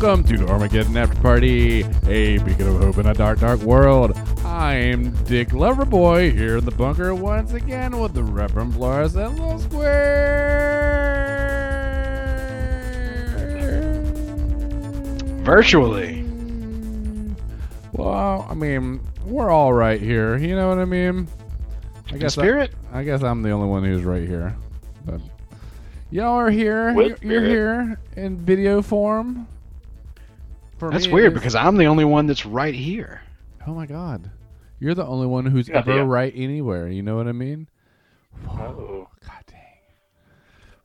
Welcome to the Armageddon After Party, a beacon of hope in a dark, dark world. I'm Dick Loverboy here in the bunker once again with the Reverend Flores and Little Square. Virtually. Well, I mean, we're all right here. You know what I mean? I In guess spirit? I guess I'm the only one who's right here. But y'all are here. With You're, you're here in video form. For That's me, weird because I'm the only one that's right here. oh my god, you're the only one who's Yeah, ever yeah. right anywhere. You know what I mean? Oh. God dang.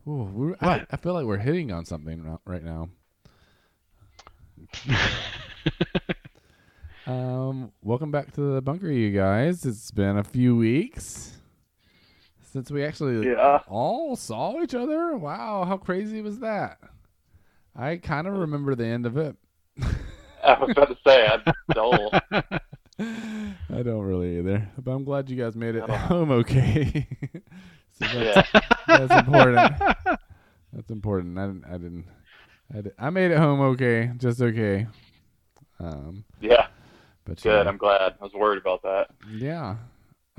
Ooh, we're, I, What? I feel like we're hitting on something right now. Um, welcome back to the bunker, you guys. It's been a few weeks since we actually Yeah. all saw each other. Wow, how crazy was that? I kind of remember the end of it. I was about to say, I don't. I don't really either, but I'm glad you guys made it home okay. so that's, Yeah. that's important. That's important. I didn't. I didn't. I, did, I made it home okay, just okay. Um, Yeah. but Good. yeah. I'm glad. I was worried about that. Yeah.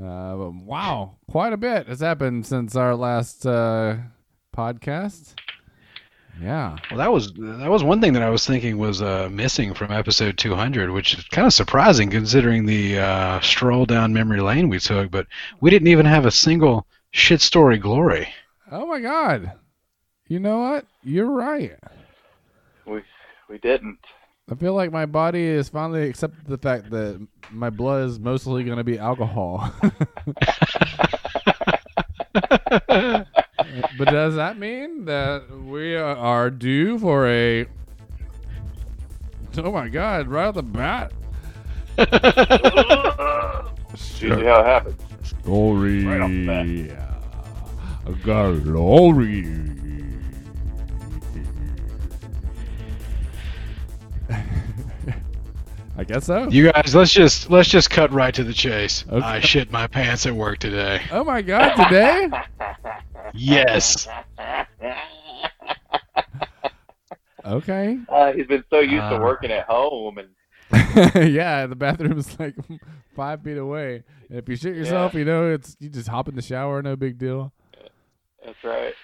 Uh, but wow, quite a bit has happened since our last uh, podcast. Yeah. Well, that was that was one thing that I was thinking was uh, missing from episode 200, which is kind of surprising considering the uh, stroll down memory lane we took. But we didn't even have a single shit story glory. Oh my God. You know what? You're right. We we didn't. I feel like my body has finally accepted the fact that my blood is mostly going to be alcohol. but does that mean that we are due for a? Oh my God! Right off the bat, Usually how it happens. Glory. Right off the Glory. I guess so. You guys, let's just let's just cut right to the chase. Okay. I shit my pants at work today. oh my God! Today? Yes. Okay. Uh, he's been so used to Uh. working at home, and yeah, the bathroom is like five feet away. And if you shit yourself, you know it's you just hop in the shower, no big deal. that's right.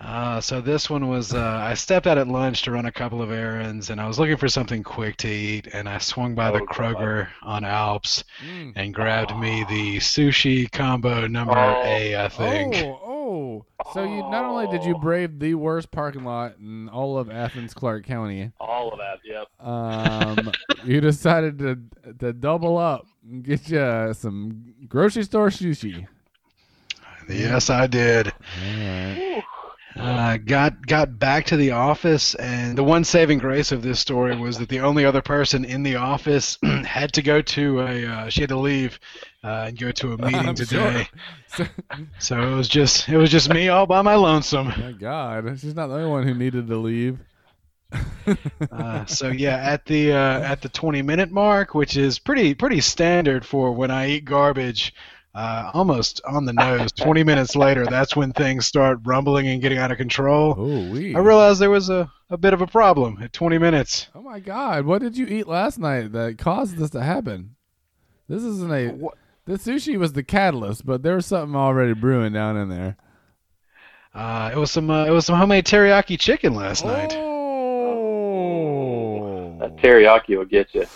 Uh, so this one was uh, I stepped out at lunch to run a couple of errands, and I was looking for something quick to eat, and I swung by the Oh, God. Kroger on Alps Mm. and grabbed me the sushi combo number Oh. A, I think. Oh, oh! So you not only did you Oh. brave the worst parking lot in all of Athens, Clarke County, All of that. Yep. um, you decided to to double up and get you some grocery store sushi. Yes, I did. All right. Uh, got got back to the office, and the one saving grace of this story was that the only other person in the office had to go to a uh, she had to leave uh, and go to a meeting I'm today. sure. So, it was just it was just me all by my lonesome. my God, she's not the only one who needed to leave. Uh, so yeah, at the uh, at the 20 minute mark, which is pretty pretty standard for when I eat garbage, uh, almost on the nose. 20 minutes later, that's when things start rumbling and getting out of control. Oh, we. I realized there was a, a bit of a problem at 20 minutes. Oh my God! What did you eat last night that caused this to happen? This isn't a. What- The sushi was the catalyst, but there was something already brewing down in there. Uh, it was some uh, it was some homemade teriyaki chicken last night. Oh. That teriyaki will get you.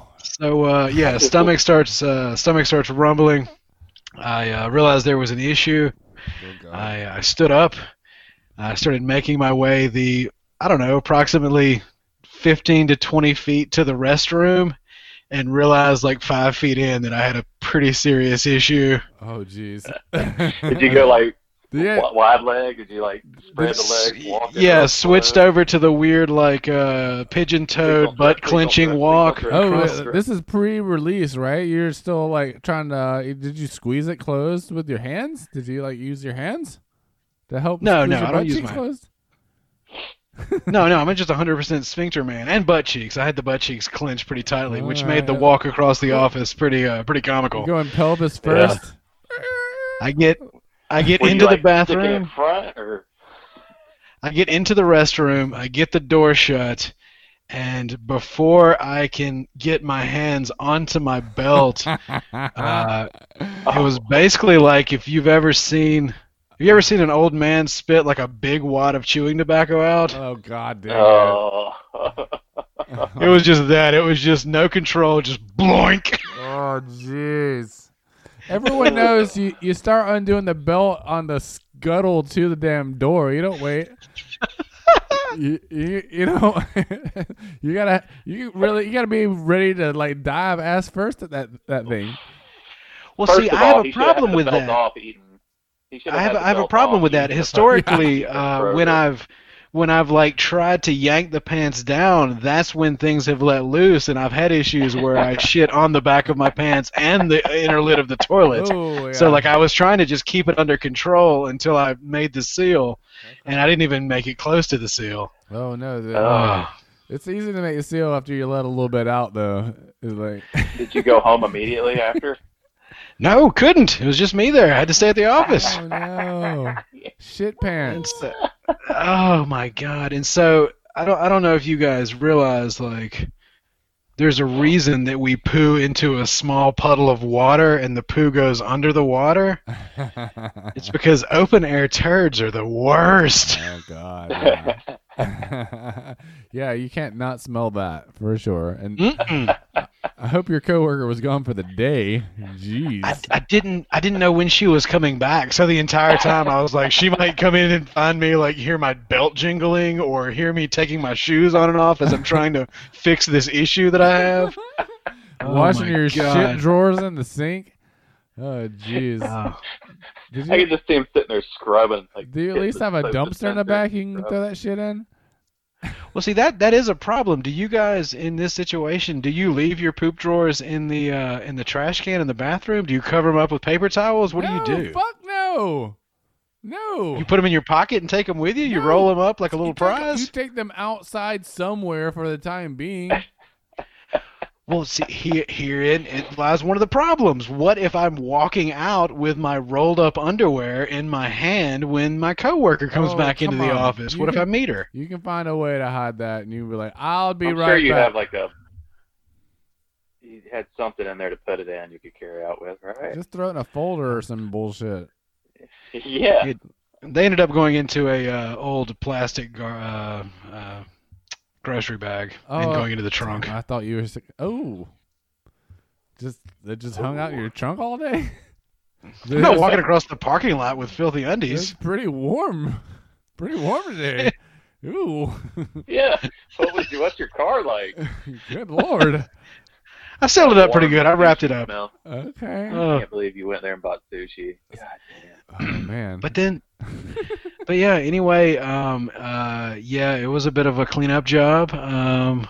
So uh, yeah, stomach starts uh, stomach starts rumbling. I uh, realized there was an issue. Oh, God. I, I stood up. I started making my way the, I don't know, approximately 15 to 20 feet to the restroom and realized like five feet in that I had a pretty serious issue. oh, jeez. Did you go like Yeah. wide leg? Did you like spread the S- legs? Walk yeah, it switched over to the weird like uh, pigeon toed butt clenching wiggle, walk. Oh, across uh, this is pre-release, right? You're still like trying to. uh, Did you squeeze it closed with your hands? Did you like use your hands to help? No, no, your I don't butt use cheeks my- closed? No, no, I'm just 100% sphincter man and butt cheeks. I had the butt cheeks clenched pretty tightly, which made the walk across the office pretty uh, pretty You comical. going pelvis Yeah. first? I get I get Were into like, the sticking bathroom. in front or I get into the restroom, I get the door shut, and before I can get my hands onto my belt, uh, it was basically like if you've ever seen. Have you ever seen an old man spit like a big wad of chewing tobacco out? oh god damn Oh. It was just that. It was just no control, just bloink. Oh jeez. Everyone knows you, you start undoing the belt on the scuttle to the damn door. You don't wait. you, you, you know you gotta you really you gotta be ready to like dive ass first at that that thing. Well, First see, of I have a he have problem with belt that. Off eating. He should I have a, I have a problem off with that. Historically, uh, when I've when I've like tried to yank the pants down, that's when things have let loose, and I've had issues where I shit on the back of my pants and the inner lid of the toilet. Oh, yeah. So like I was trying to just keep it under control until I made the seal, and I didn't even make it close to the seal. oh no, the, Oh. it's easy to make a seal after you let a little bit out though. It's like Did you go home immediately after? No, couldn't. It was just me there. I had to stay at the office. oh no, shit pants. So- oh my god! And so I don't I don't know if you guys realize like there's a reason that we poo into a small puddle of water and the poo goes under the water. It's because open air turds are the worst. oh god. Yeah. yeah, you can't not smell that for sure. And Mm-mm. I hope your coworker was gone for the day. Jeez. I, I didn't I didn't know when she was coming back, so the entire time I was like, she might come in and find me like hear my belt jingling or hear me taking my shoes on and off as I'm trying to fix this issue that I have. Oh Washing my your God. shit drawers in the sink. Oh jeez. Oh. Did I can just see him sitting there scrubbing. Like, do you at least have a dumpster in the back you can scrub. throw that shit in? Well, see that that is a problem. Do you guys in this situation do you leave your poop drawers in the uh, in the trash can in the bathroom? Do you cover them up with paper towels? What No, do you do? Fuck no. No. You put them in your pocket and take them with you. You roll them up like a little You take- prize. You take them outside somewhere for the time being. Well, see, here, herein it lies one of the problems. What if I'm walking out with my rolled up underwear in my hand when my coworker comes Oh, back into come the on. office? You What if I meet her? You can find a way to hide that, and you can be like, "I'll be I'm right sure you back." have like a. You had something in there to put it in you could carry out with, right? Just throw it in a folder or some bullshit. yeah. It- They ended up going into a uh, old plastic gar- uh, uh, grocery bag and Oh, going into the trunk. I thought you were. sick- Oh, just they just hung out in your trunk all day. I'm not walking across the parking lot with filthy undies. It's undies. pretty warm. Pretty warm today. Ooh, Yeah. What was your, what's your car like? good lord. I sealed it up pretty good. I wrapped it up. Smell. Okay. I Oh. can't believe you went there and bought sushi. God damn. Oh man. But then, but yeah. Anyway, um, uh, yeah, it was a bit of a cleanup job. Um,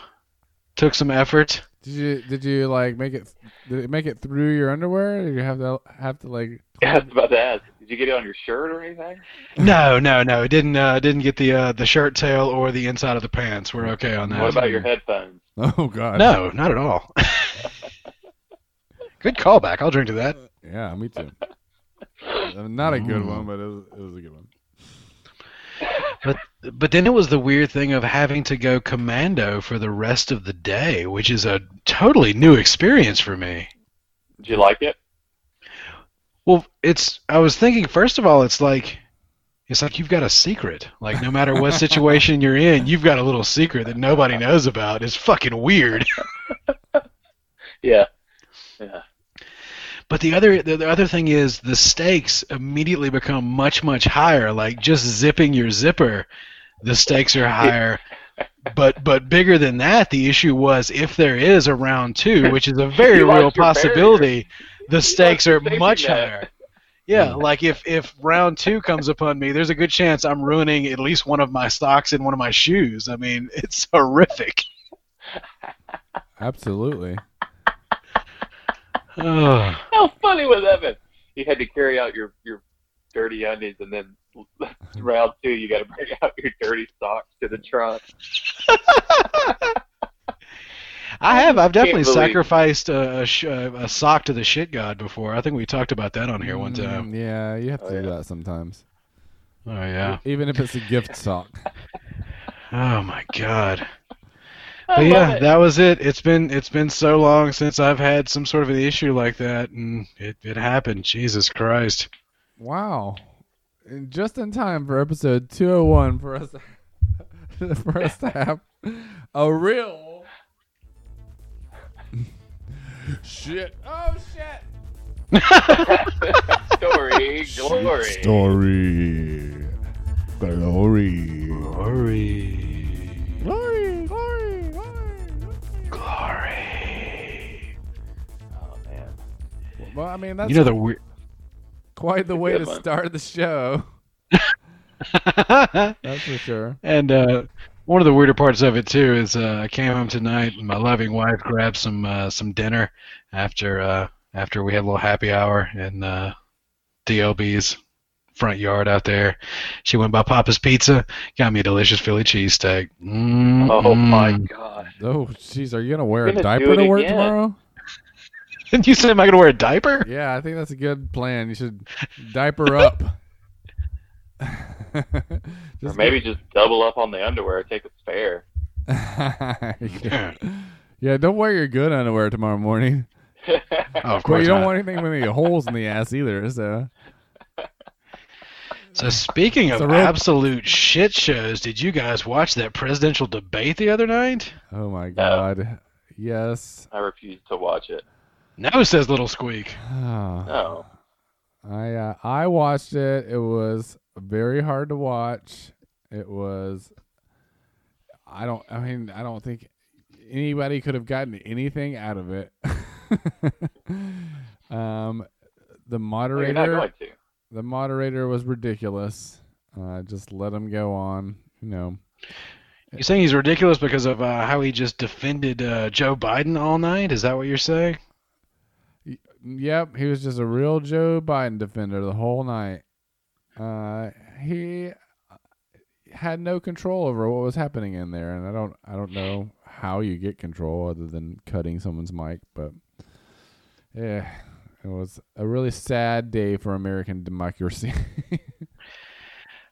took some effort. Did you did you like make it? Did it make it through your underwear? Did you have to have to like? Yeah, I about to ask. Did you get it on your shirt or anything? No, no, no. It didn't. Uh, didn't get the uh, the shirt tail or the inside of the pants. We're okay on that. What about your headphones? Oh god. No, not at all. Good callback. I'll drink to that. Yeah, me too. Uh, Not a good one, but it was, it was a good one. But but then it was the weird thing of having to go commando for the rest of the day, which is a totally new experience for me. Did you like it? Well, it's. I was thinking first of all, it's like, it's like you've got a secret. Like no matter what situation you're in, you've got a little secret that nobody knows about. It's fucking weird. Yeah. Yeah. But the other the, the other thing is the stakes immediately become much much higher. Like just zipping your zipper, the stakes are higher. But but bigger than that, the issue was if there is a round two, which is a very real lost your possibility, the stakes are much net. higher. Yeah, hmm. like if if round two comes upon me, there's a good chance I'm ruining at least one of my socks and one of my shoes. I mean, it's horrific. Absolutely. Ugh. How funny was that? Man? You had to carry out your your dirty undies, and then round two, you got to bring out your dirty socks to the trunk. I have. I've definitely sacrificed a, a, sh- a sock to the shit god before. I think we talked about that on here one time. Mm, yeah, you have to Oh, do yeah. that sometimes. Oh yeah. even if it's a gift sock. Oh my god. I But yeah, it. that was it. It's been it's been so long since I've had some sort of an issue like that, and it, it happened. Jesus Christ. Wow. And just in time for episode 201 for us to, for us to have a real shit. Oh shit. story, glory. Story. Glory. Glory. Glory. Glory. Oh man. Well, I mean, that's You know the weird. quite the way to one. start the show. That's for sure. and uh, one of the weirder parts of it too is uh, I came home tonight and my loving wife grabbed some uh, some dinner after uh, after we had a little happy hour in uh, DLB's front yard out there. She went by Papa's Pizza, got me a delicious Philly cheesesteak. Mm, Oh my god. Oh, jeez, are you gonna wear Gonna a do diaper it to work again. tomorrow? And you say "Am I gonna wear a diaper?" Yeah, I think that's a good plan. You should diaper up. Or Just maybe just double up on the underwear, take a spare. yeah. yeah, don't wear your good underwear tomorrow morning. Oh, of But course you don't not. want anything with any holes in the ass either. So So speaking of real- absolute shit shows, did you guys watch that presidential debate the other night? Oh my god. Yes. I refuse to watch it. No, says Little Squeak. No. I uh, I watched it. It was very hard to watch. It was I don't I mean, I don't think anybody could have gotten anything out of it. um the No, you're not moderator going to. The moderator was ridiculous. Uh just let him go on, you know. You saying he's ridiculous because of uh, how he just defended uh, Joe Biden all night? Is that what you're saying? Yep, he was just a real Joe Biden defender the whole night. Uh, he had no control over what was happening in there, and I don't, I don't know how you get control other than cutting someone's mic. But yeah, it was a really sad day for American democracy.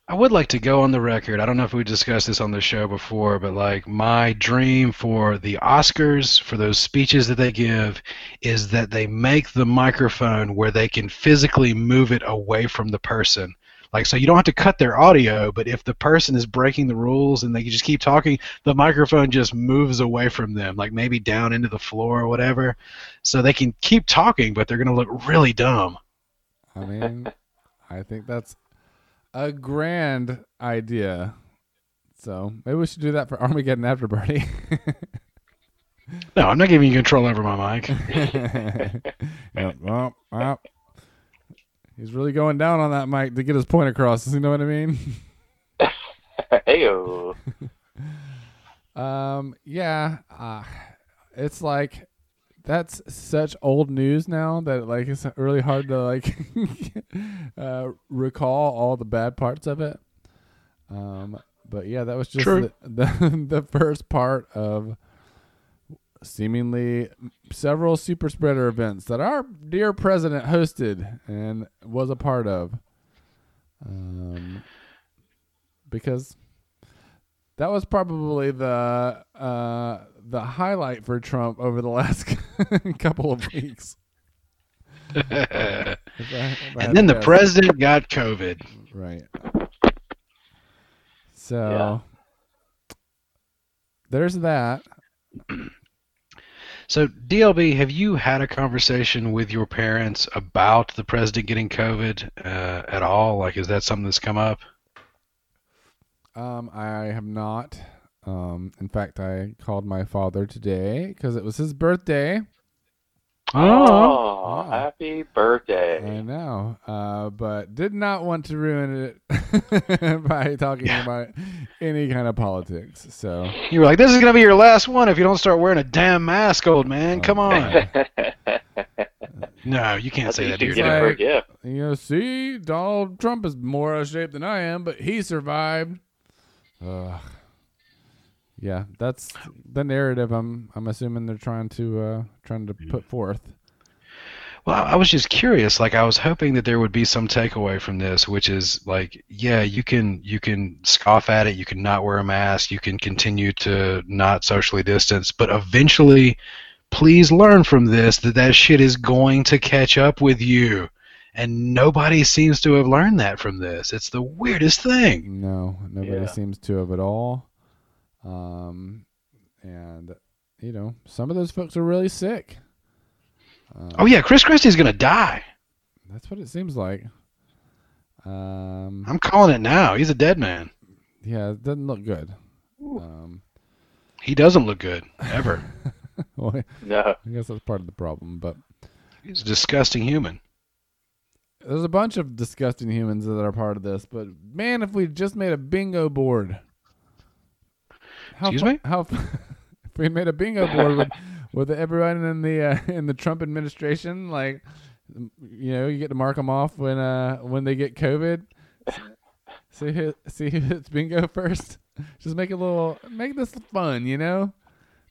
I would like to go on the record. I don't know if we discussed this on the show before, but like my dream for the Oscars, for those speeches that they give, is that they make the microphone where they can physically move it away from the person. Like, so you don't have to cut their audio, but if the person is breaking the rules and they just keep talking, the microphone just moves away from them, like maybe down into the floor or whatever. So they can keep talking, but they're going to look really dumb. I mean, I think that's a grand idea. So maybe we should do that for Armageddon After Party. No, I'm not giving you control over my mic. Yep, well, well. He's really going down on that mic to get his point across. You know what I mean? Heyo. Um, yeah. Uh, it's like that's such old news now that like it's really hard to like uh, recall all the bad parts of it. Um, but yeah, that was just the, the the first part of seemingly several super spreader events that our dear president hosted and was a part of. Um, because that was probably the uh, the highlight for Trump over the last couple of weeks. If I- if I and then the guess. president got COVID. Right. So there's that. So, DLB, have you had a conversation with your parents about the president getting COVID uh, at all? Like, is that something that's come up? Um, I have not. Um, in fact, I called my father today because it was his birthday. Oh, Oh. happy birthday! I know, uh, but did not want to ruin it by talking about any kind of politics. So You were like, this is going to be your last one if you don't start wearing a damn mask, old man. Come on. no, you can't I say that you to your dad. it Like- gift. you know, see, Donald Trump is more out of shape than I am, but he survived. Ugh. Yeah, that's the narrative. I'm I'm assuming they're trying to uh, trying to put forth. Well, I I was just curious. Like, I was hoping that there would be some takeaway from this, which is like, yeah, you can you can scoff at it, you can not wear a mask, you can continue to not socially distance, but eventually, please learn from this that that shit is going to catch up with you, and nobody seems to have learned that from this. It's the weirdest thing. No, nobody Yeah. seems to have at all. Um, and you know, some of those folks are really sick. Uh, Oh yeah, Chris Christie's gonna die. that's what it seems like. Um, I'm calling it now. He's a dead man. yeah, it doesn't look good. Um, He doesn't look good ever. well, No. I guess that's part of the problem, but He's a disgusting human. there's a bunch of disgusting humans that are part of this. But man, if we just made a bingo board, how Excuse fu- me? How fu- if we made a bingo board with with everyone in the uh, in the Trump administration, like you know, you get to mark them off when uh when they get COVID. See who see who hits bingo first. Just make a little make this fun, you know.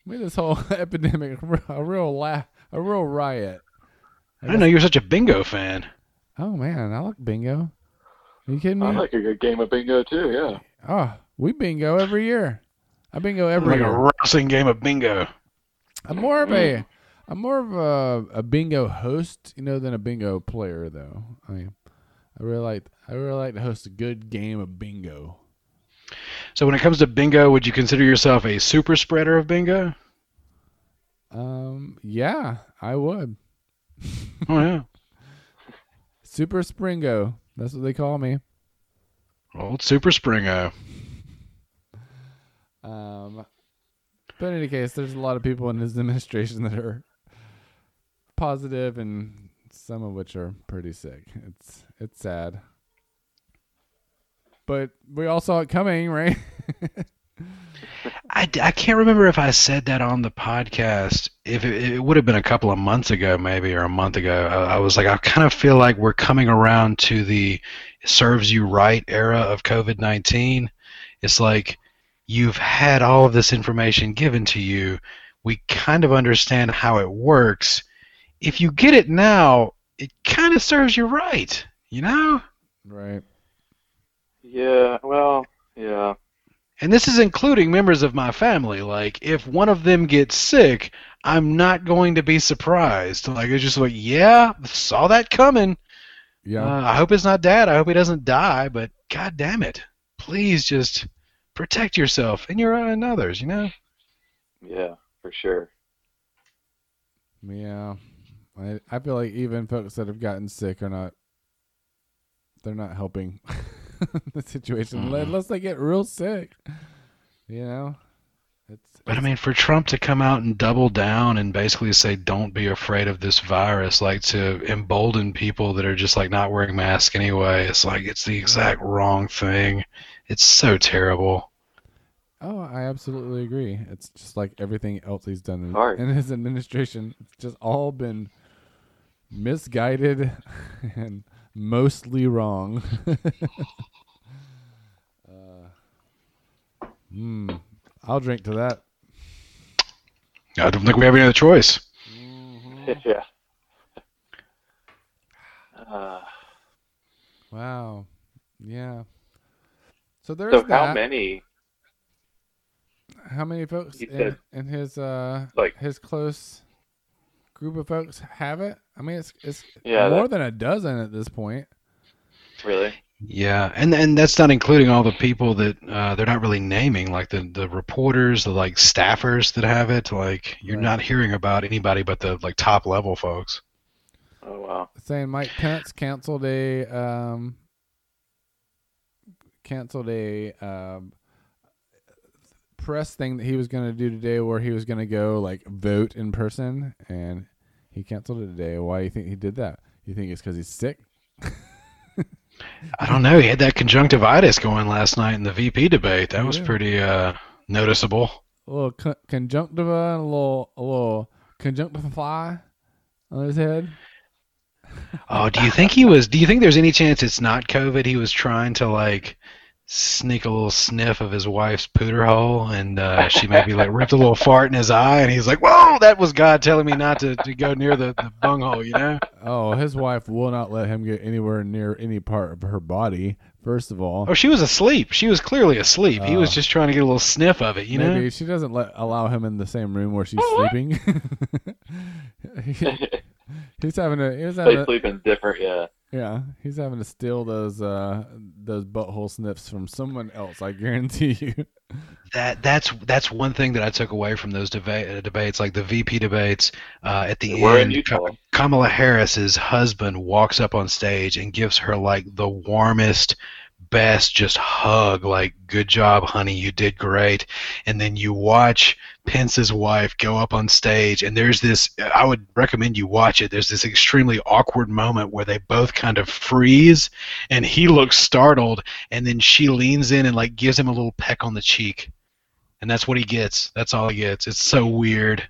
Make this whole epidemic a real laugh, a real riot. I didn't know you were such a bingo fan. Oh man, I like bingo. Are you kidding me? I like a good game of bingo too. Yeah. oh, we bingo every year. I bingo every like year. a wrestling game of bingo. I'm more of a I'm more of a, a bingo host, you know, than a bingo player though. I I really like I really like to host a good game of bingo. So when it comes to bingo, would you consider yourself a super spreader of bingo? Um yeah, I would. Oh yeah. Super Springo. That's what they call me. Old Super Springo. Um, but in any case, there's a lot of people in his administration that are positive, and some of which are pretty sick. It's it's sad, but we all saw it coming, right? I, I can't remember if I said that on the podcast. If it, it would have been a couple of months ago, maybe, or a month ago, I, I was like, I kind of feel like we're coming around to the serves you right era of COVID 19. It's like you've had all of this information given to you. We kind of understand how it works. If you get it now, it kind of serves you right, you know? right. Yeah. Well. Yeah. And this is including members of my family. Like, if one of them gets sick, I'm not going to be surprised. Like, it's just like, yeah, saw that coming. Yeah. Uh, I hope it's not dad. I hope he doesn't die. But god damn it, please just protect yourself and your and others. You know. Yeah. For sure. yeah. I I feel like even folks that have gotten sick are not. They're not helping the situation Mhm. unless they get real sick. You know. It's, But I mean, for Trump to come out and double down and basically say, "Don't be afraid of this virus," like to embolden people that are just like not wearing masks anyway, it's like it's the exact wrong thing. It's so terrible. Oh, I absolutely agree. It's just like everything else he's done in, Hard. in his administration. It's just all been misguided and mostly wrong. uh, mm, I'll drink to that. I don't think we have any other choice. yeah. Uh, Wow. Yeah. So there's so that. how many? How many folks He in, said- in his uh Like- his close group of folks have it? I mean, it's it's Yeah, more that- than a dozen at this point. Really? Yeah, and and that's not including all the people that uh, they're not really naming, like the the reporters, the like staffers that have it. Like you're Right. not hearing about anybody but the like top level folks. Oh wow. saying Mike Pence canceled a um canceled a um press thing that he was going to do today where he was going to go like vote in person and he canceled it today. Why do you think he did that? You think it's cuz he's sick? I don't know. He had that conjunctivitis going last night in the VP debate. That was pretty uh, noticeable. A little con- conjunctiva and a little a little conjunctify on his head. Oh, do you think he was? Do you think there's any chance it's not COVID? He was trying to like sneak a little sniff of his wife's pooter hole, and uh, she maybe like ripped a little fart in his eye, and he's like, "Whoa, that was God telling me not to, to go near the, the bunghole," you know? Oh, his wife will not let him get anywhere near any part of her body. First of all, Oh, she was asleep. She was clearly asleep. He was Oh. just trying to get a little sniff of it, you know? maybe she doesn't let allow him in the same room where she's sleeping. He- he's having a. He's having They to, sleep in different. Yeah. Yeah, he's having to steal those uh those butthole sniffs from someone else. I guarantee you. That that's that's one thing that I took away from those debate uh, debates, like the VP debates. Uh, at the We're end, Kamala Harris's husband walks up on stage and gives her like the warmest, best just hug, like "Good job, honey, you did great." And then you watch Pence's wife go up on stage, and there's this. I would recommend you watch it. There's this extremely awkward moment where they both kind of freeze, and he looks startled, and then she leans in and like gives him a little peck on the cheek and that's what he gets. That's all he gets. It's so weird.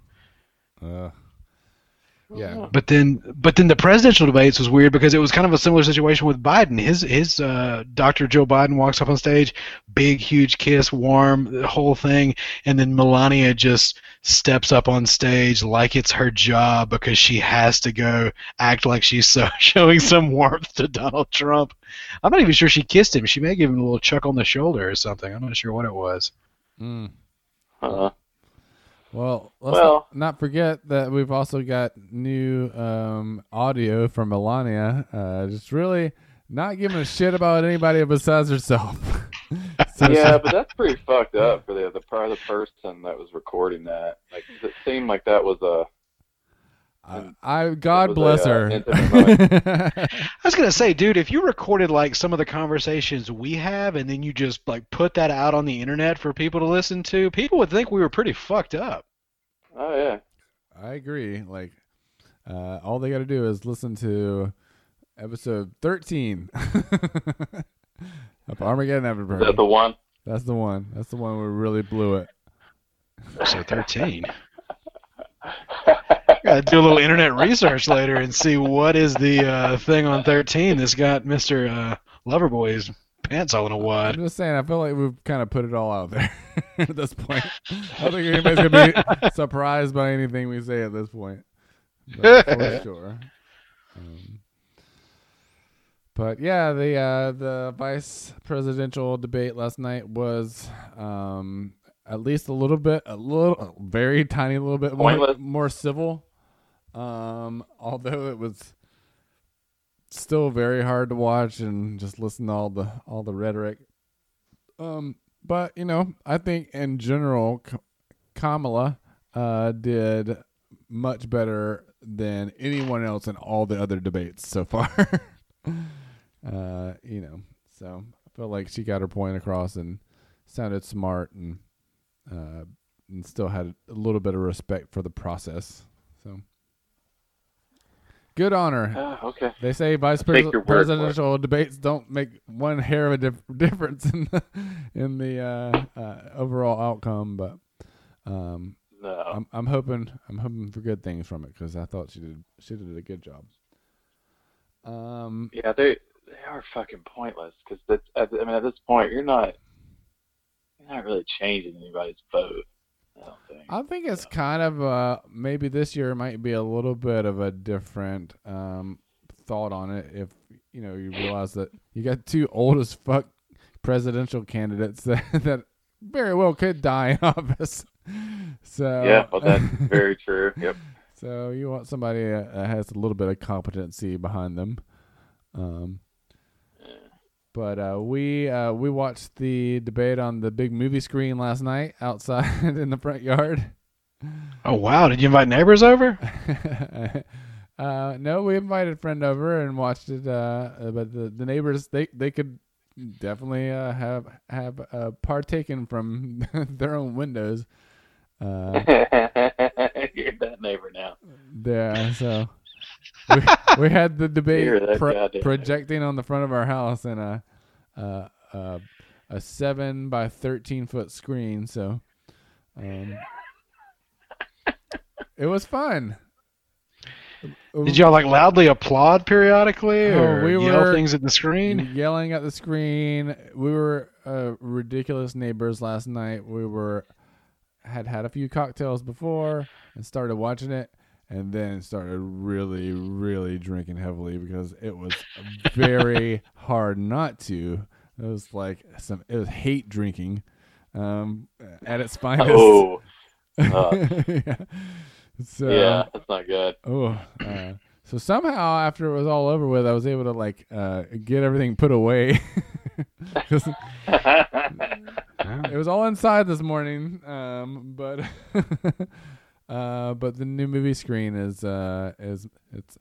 Uh, yeah. But then, but then the presidential debates was weird because it was kind of a similar situation with Biden. His his uh, Dr. Joe Biden walks up on stage, big huge kiss, warm, the whole thing, and then Melania just steps up on stage like it's her job because she has to go act like she's so showing some warmth to Donald Trump. I'm not even sure she kissed him. She may give him a little chuck on the shoulder or something. I'm not sure what it was. Mm. Uh, Well, let's Well- not, forget that we've also got new um, audio from Melania. Uh, just really not giving a shit about anybody besides herself. So yeah, but that's pretty fucked up for the the part of the person that was recording that. Like, it seemed like that was a. I, I God was a, bless uh, her. I was gonna say, dude, if you recorded like some of the conversations we have, and then you just like put that out on the internet for people to listen to, people would think we were pretty fucked up. Oh yeah. I agree. Like, uh, all they got to do is listen to episode thirteen of Armageddon Is that the one? That's the one. That's the one where we really blew it. So thirteen. Gotta do a little internet research later and see what is the uh, thing on thirteen that's got Mister uh, Loverboy's pants all in a wad. I'm just saying. I feel like we've kind of put it all out there at this point. I don't think anybody's gonna be surprised by anything we say at this point. But for sure. Um, but yeah, the uh, the vice presidential debate last night was um, at least a little bit, a little, a very tiny little bit more more civil. Um, although it was still very hard to watch and just listen to all the all the rhetoric. Um, but you know, I think in general, Kamala uh, did much better than anyone else in all the other debates so far. uh, you know, so I feel like she got her point across and sounded smart and uh, and still had a little bit of respect for the process. So good honor. her. Oh, okay. They say vice pres- your word for it. presidential debates don't make one hair of a dif- difference in the in the uh, uh, overall outcome, but um, No. I'm I'm hoping I'm hoping for good things from it because I thought she did she did a good job. Um, Yeah, they they are fucking pointless because I mean, at this point, you're not you're not really changing anybody's vote. I think. It's kind of uh maybe this year might be a little bit of a different um thought on it if you know you realize that you got two old as fuck presidential candidates that that very well could die in office. So yeah, well, that's very true. Yep. so you want somebody that that has a little bit of competency behind them. Um but uh, we uh, we watched the debate on the big movie screen last night outside in the front yard. Oh wow! Did you invite neighbors over? uh, no, we invited a friend over and watched it. Uh, uh, but the, the neighbors they they could definitely uh, have have uh, partaken from their own windows. Uh, you're that neighbor now. there, so we, we had the debate pro- projecting on the front of our house in a uh, uh, a seven by thirteen foot screen. So. Um, it was fun. Did y'all like loudly applaud periodically, Oh, we yell were- things at the screen? yelling at the screen. We were uh, ridiculous neighbors last night. We were had had a few cocktails before and started watching it, and then started really, really drinking heavily because it was very hard not to. It was like some. It was hate drinking, um, at its finest. Oh, uh, yeah. So, yeah, that's not good. Oh, uh, so somehow after it was all over with, I was able to like uh, get everything put away. it was all inside this morning, um, but uh, but the new movie screen is uh, is it's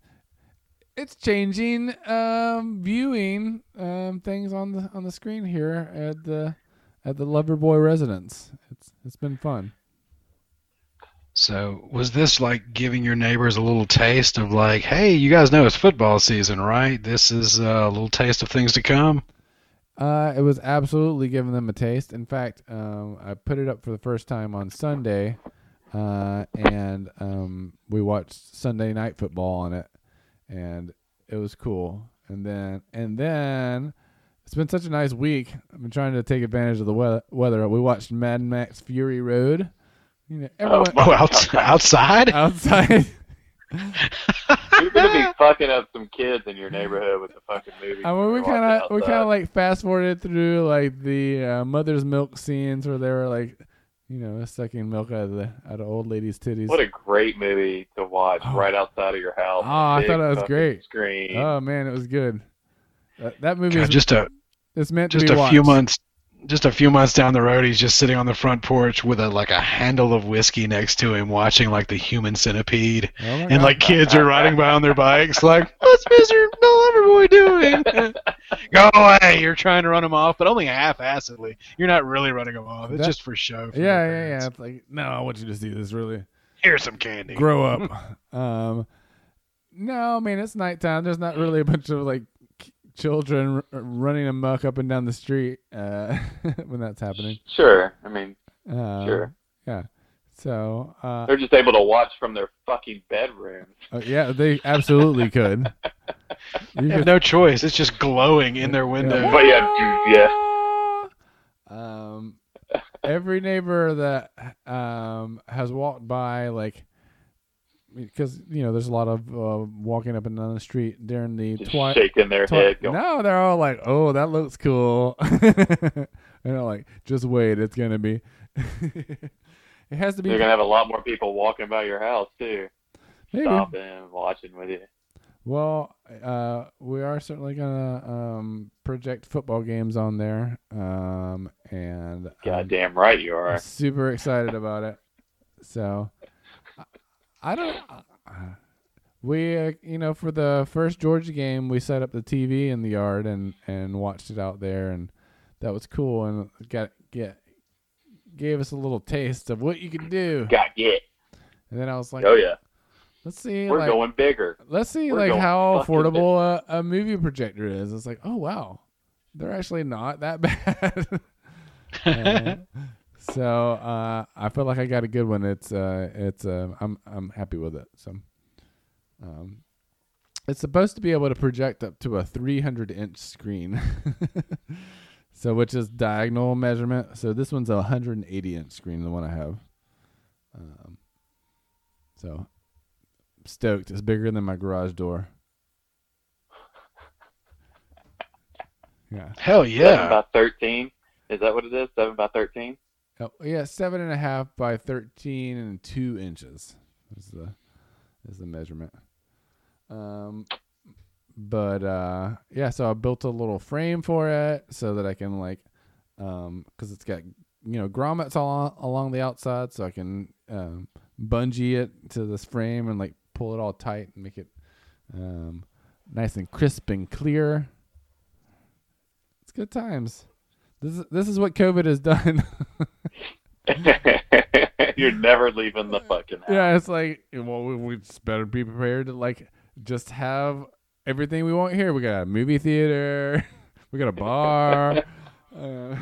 it's changing um, viewing um, things on the on the screen here at the at the Loverboy residence. It's it's been fun. So was this like giving your neighbors a little taste of like, hey, you guys know it's football season, right? This is uh, a little taste of things to come. Uh, it was absolutely giving them a taste. In fact, um, I put it up for the first time on Sunday, uh, and um, we watched Sunday night football on it, and it was cool. And then, and then, it's been such a nice week. I've been trying to take advantage of the weather. weather. We watched Mad Max Fury Road. You know, everyone Oh, outs- outside? outside. You're gonna be fucking up some kids in your neighborhood with the fucking movie. I mean, we kind of we kind of like fast forwarded through like the uh, mother's milk scenes where they were like, you know, sucking milk out of the out of old ladies' titties. What a great movie to watch Oh. right outside of your house. Oh, I thought it was great. Screen. oh man, it was good. That, that movie God, is just a it's meant just to a be few months just a few months down the road he's just sitting on the front porch with a like a handle of whiskey next to him watching like the human centipede Oh and God. like kids are riding by on their bikes like what's mr Loverboy doing go away you're trying to run him off but only half-assedly you're not really running him off it's That- just for show for yeah, yeah, yeah. It's like no, I want you to see this. Really, here's some candy grow up. um, no, I mean it's nighttime. There's not really a bunch of like children r- running amok up and down the street uh, when that's happening. Sure. I mean, Um, Sure. Yeah. So, uh, they're just able to watch from their fucking bedrooms. uh, yeah, they absolutely could. You they have no choice it's just glowing in their window But yeah, yeah. Um, every neighbor that um has walked by, like, because you know, there's a lot of uh, walking up and down the street during the Just twilight. shaking their head, going, no, they're all like, "Oh, that looks cool." and they're like, "Just wait, it's gonna be." it has to be. You're gonna have a lot more people walking by your house too, maybe. stopping, watching with you. Well, uh, we are certainly gonna um, project football games on there, um, and Goddamn right you are. super excited about it. So, I- I don't. Uh, we, uh, you know, for the first Georgia game, we set up the TV in the yard and and watched it out there, and that was cool, and got get gave us a little taste of what you can do. God, yeah. And then I was like, Oh yeah. let's see, We're like, going bigger. let's see We're like how affordable a, a movie projector is. It's like, oh wow, they're actually not that bad. So uh, I feel like I got a good one. It's uh, it's uh, I'm I'm happy with it. So um, it's supposed to be able to project up to a 300 inch screen. so which is diagonal measurement. So this one's a 180 inch screen, the one I have. Um, so stoked. It's bigger than my garage door. Yeah. hell yeah. Seven yeah by thirteen. Is that what it is? Seven by thirteen? Oh, yeah, seven and a half by thirteen and two inches is the is the measurement. Um, but uh, yeah, so I built a little frame for it so that I can like, um, because it's got you know grommets all along the outside, so I can um bungee it to this frame and like pull it all tight and make it um nice and crisp and clear. It's good times. This is this is what COVID has done. You're never leaving the fucking house. Yeah, it's like well, we, we just better be prepared to like just have everything we want here. We got a movie theater, we got a bar. uh,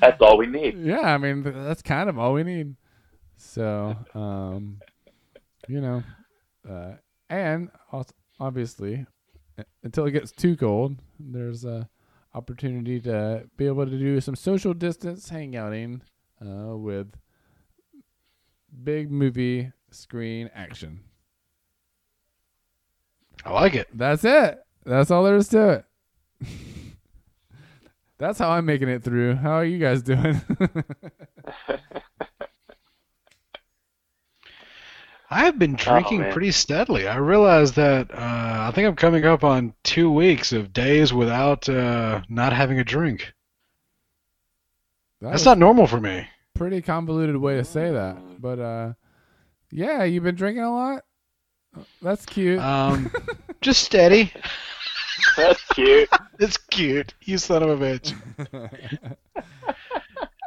That's all we need. yeah, I mean that's kind of all we need. So, um, you know, uh, and obviously, until it gets too cold, there's a opportunity to be able to do some social distance hangouting uh, with big movie screen action. I like it. That's it. That's all there is to it. That's how I'm making it through. How are you guys doing? I have been drinking man. pretty steadily. I realize that uh, I think I'm coming up on two weeks of days without uh, not having a drink. That That's not normal for me. pretty convoluted way to say that, but uh, yeah, you've been drinking a lot. That's cute. Um, just steady. That's cute. It's cute. You son of a bitch.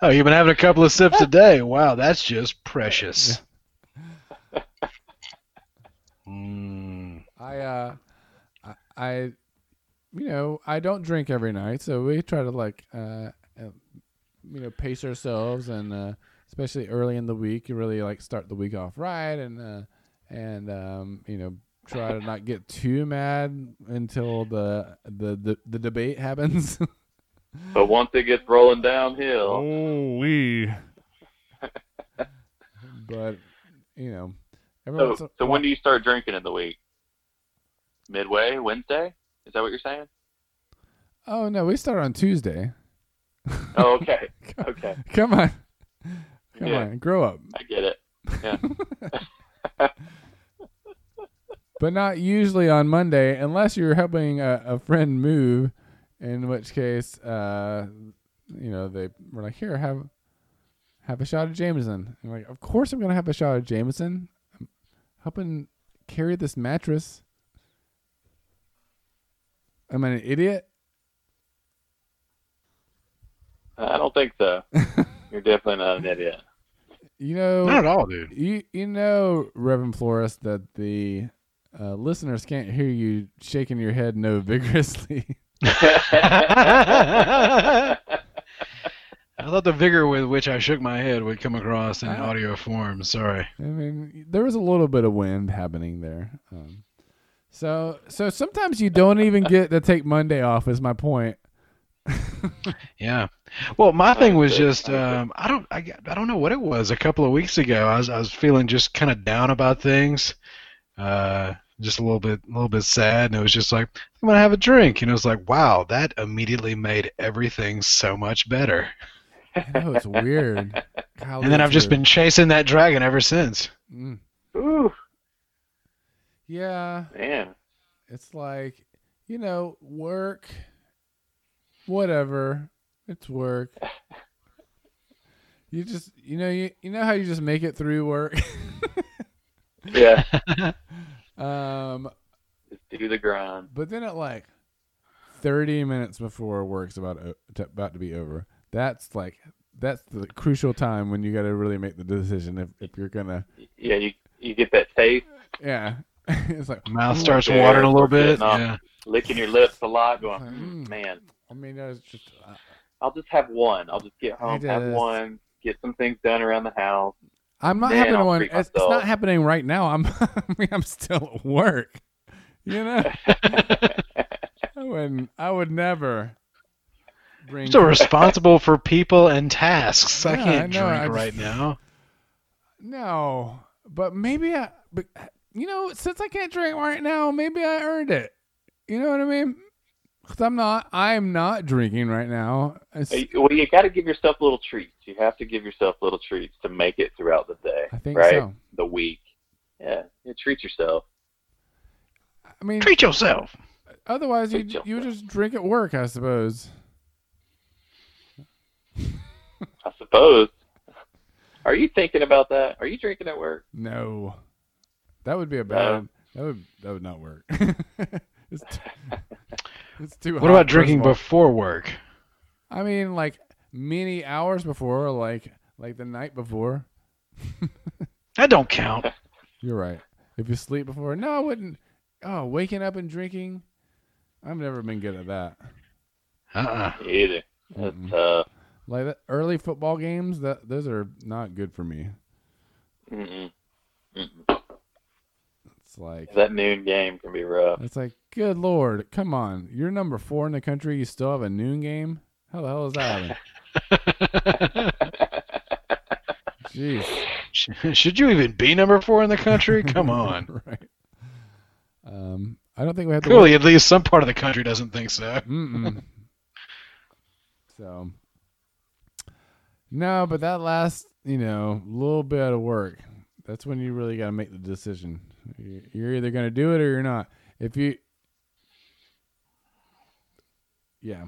Oh, you've been having a couple of sips a day. Wow, that's just precious. Mm. I uh, I, I, you know, I don't drink every night, so we try to like, uh, uh you know, pace ourselves, and uh, especially early in the week, you really like start the week off right, and uh, and um, you know, try to not get too mad until the the the, the debate happens. But once it gets rolling downhill, oh, we. but you know, every so, once in- when do you start drinking in the week? Midway, Wednesday? Is that what you're saying? Oh no, we start on Tuesday. Oh, okay, okay, Come on, come Yeah. on, grow up. I get it. Yeah. but not usually on Monday unless you're helping a, a friend move, in which case, uh, you know, they were like, "Here, have have a shot of Jameson." I'm like, "Of course, I'm gonna have a shot of Jameson. I'm helping carry this mattress. Am I an idiot?" I don't think so. You're definitely not an idiot. You know, Not at all, dude. You you know, Reverend Florist, that the uh, listeners can't hear you shaking your head no vigorously. I thought the vigor with which I shook my head would come across in audio form. Sorry. I mean, there was a little bit of wind happening there. Um, so so sometimes you don't even get to take Monday off. Is my point. Yeah. Well, my thing was just um, I don't I, I don't know what it was. A couple of weeks ago, I was I was feeling just kind of down about things, uh, just a little bit a little bit sad, and it was just like I'm gonna have a drink, and it was like wow, that immediately made everything so much better. I know it's weird. Golly, And then I've just been chasing that dragon ever since. Mm. Ooh, Yeah, man. it's like you know, work, whatever. It's work. You just you know you you know how you just make it through work. Yeah, um, just do the grind. but then at like thirty minutes before work's about to, about to be over, that's like that's the crucial time when you got to really make the decision if if you're gonna Yeah, you you get that taste, yeah. it's like Mouth ooh, starts yeah, watering a little bit. Yeah. licking your lips a lot, going, Mm. mm, man, I mean, that's just uh, I'll just have one. I'll just get home, have one, get some things done around the house. I'm not Man, having I'll one. It's, it's not happening right now. I'm I mean, I'm still at work. You know, I wouldn't. I would never bring. I'm still responsible for people and tasks. I can't I know, drink I right now. No, but maybe I. But you know, since I can't drink right now, maybe I earned it. You know what I mean? Because I'm not. I'm not drinking right now. It's- Well, you got to give yourself a little treats. You have to give yourself little treats to make it throughout the day, I think right? so. The week. Yeah, you treat yourself. I mean, Treat yourself. otherwise you Treat you yourself. just drink at work, I suppose. I suppose. Are you thinking about that? Are you drinking at work? No, that would be a bad. That would that would not work. it's, too, it's too. What hot, about drinking before work? I mean, like many hours before, like like the night before. That don't count. You're right. If you sleep before, no, I wouldn't. Oh, waking up and drinking. I've never been good at that. Uh-uh. Either. That's Mm-mm. tough. Like the early football games, that those are not good for me. Mm-mm. Mm-mm. It's like That noon game can be rough. it's like good lord, come on, you're number four in the country. You still have a noon game. How the hell is that? Jeez. Should you even be number four in the country? Come on. right. Um, I don't think we have to. Clearly, at least some part of the country doesn't think so. So, no, but that last, you know, little bit of work, that's when you really got to make the decision. You're either going to do it or you're not. If you, yeah,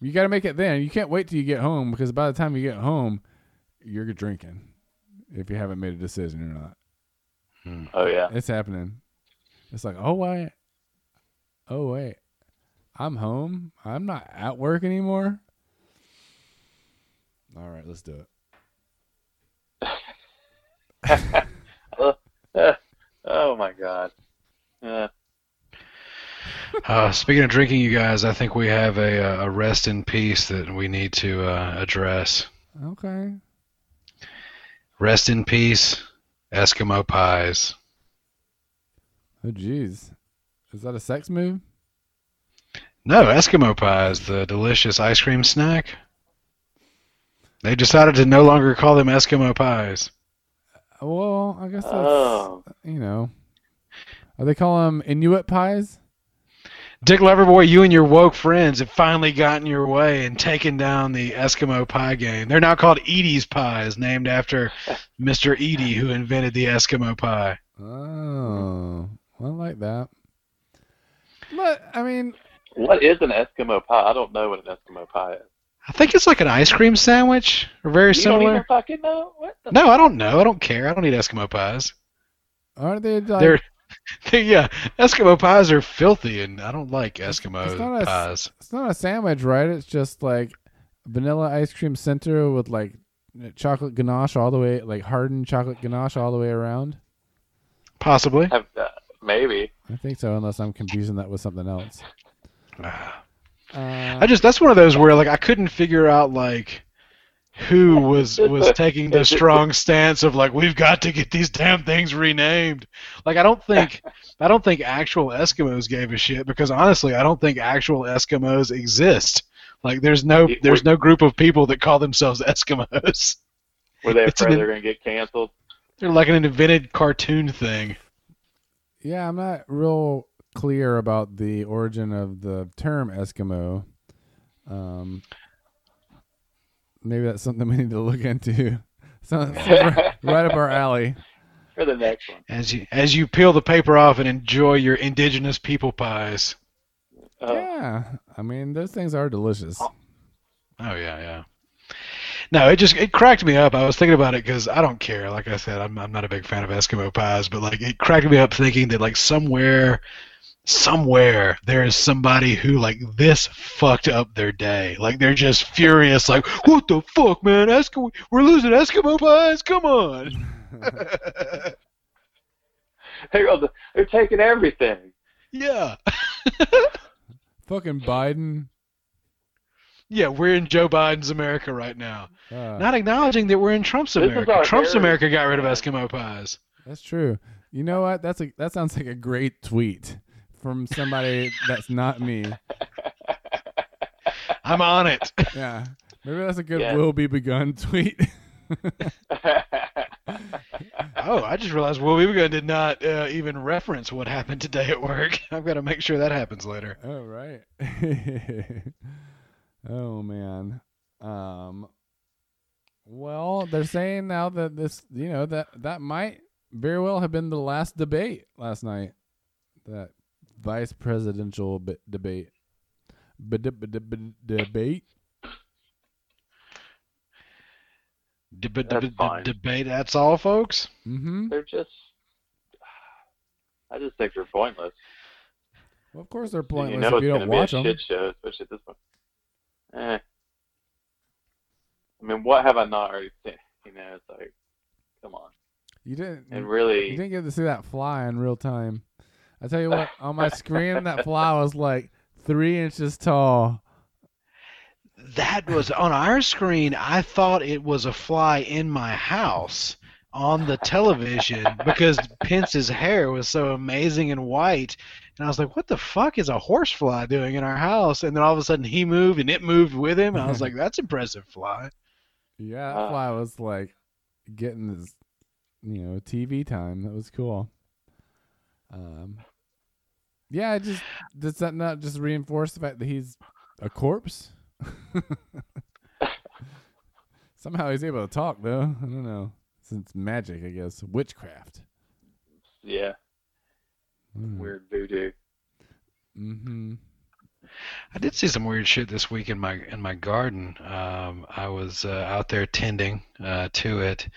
you got to make it then. You can't wait till you get home because by the time you get home, you're drinking. If you haven't made a decision or not, Oh yeah. it's happening. It's like, oh wait, oh wait, I'm home. I'm not at work anymore. All right, let's do it. oh my god. Uh, Uh, speaking of drinking, you guys, I think we have a, uh, a rest in peace that we need to uh, address. Okay. Rest in peace, Eskimo pies. Oh jeez, is that a sex move? No, Eskimo pies, the delicious ice cream snack. They decided to no longer call them Eskimo pies. Well, I guess that's oh. you know. Are they call them Inuit pies? Dick Loverboy, you and your woke friends have finally gotten your way and taken down the Eskimo pie game. They're now called Edy's pies, named after Mr. Edie, who invented the Eskimo pie. Oh, I like that. But I mean, What is an Eskimo pie? I don't know what an Eskimo pie is. I think it's like an ice cream sandwich, or very You don't similar. even fucking know what the No, I don't know. I don't care. I don't eat Eskimo pies. aren't they like? They're, they yeah, Eskimo pies are filthy, and I don't like it's Eskimo not a s- pies. It's not a sandwich, right? It's just like vanilla ice cream center with like chocolate ganache all the way, like hardened chocolate ganache all the way around. Possibly. uh, maybe. I think so, unless I'm confusing that with something else. Uh, I just that's one of those where like I couldn't figure out like who was was taking the strong stance of like we've got to get these damn things renamed. Like I don't think I don't think actual Eskimos gave a shit because honestly I don't think actual Eskimos exist. Like there's no there's no group of people that call themselves Eskimos. Were they It's an afraid in- they're gonna get canceled? They're like an invented cartoon thing. yeah, I'm not real clear about the origin of the term Eskimo. Um, maybe that's something we need to look into. Sounds right, right up our alley. For the next one. As you as you peel the paper off and enjoy your indigenous people pies. Oh, Yeah, I mean those things are delicious. Oh. oh yeah, yeah. No, it just it cracked me up. I was thinking about it because I don't care. Like I said, I'm I'm not a big fan of Eskimo pies, but like it cracked me up thinking that like somewhere, somewhere there is somebody who like this fucked up their day. Like they're just furious. Like what the fuck, man? Eskimo, we're losing Eskimo pies. Come on. they're, they're taking everything. yeah, Fucking Biden. yeah. We're in Joe Biden's America right now. Uh, Not acknowledging that we're in Trump's America. Trump's heritage, America got rid of. Eskimo pies. That's true. You know what? That's a that sounds like a great tweet from somebody that's not me. I'm on it. Yeah. Maybe that's a good Yeah. will be begun tweet. Oh, I just realized Will Beavergun did not uh, even reference what happened today at work. I've got to make sure that happens later. oh right. oh man. Um well, they're saying now that this you know that that might very well have been the last debate last night. That vice presidential b- debate. B-d-b-d-b- debate. Deb- deb- That's deb- fine. debate. That's all, folks. Mhm. they're just. I just think they're pointless. Well, of course they're pointless you know if it's you going don't to be a watch them. shit show, especially this one. Eh. I mean, what have I not already seen? You know, it's like, come on. You didn't. And really, You didn't get to see that fly in real time. I tell you what, on my screen, that fly was like three inches tall. That was on our screen. I thought it was a fly in my house, on the television because Pence's hair was so amazing and white. And I was like, what the fuck is a horsefly doing in our house? And then all of a sudden he moved and it moved with him. And I was like, that's impressive, fly. Yeah, that Uh, fly was like getting his, you know, TV time. That was cool. Um, yeah, it just does that not just reinforce the fact that he's a corpse? Somehow he's able to talk though. I don't know. Since magic, I guess witchcraft. Yeah, Mm. weird voodoo. Mm-hmm. I did see some weird shit this week in my in my garden. Um, I was uh, out there tending uh, to it,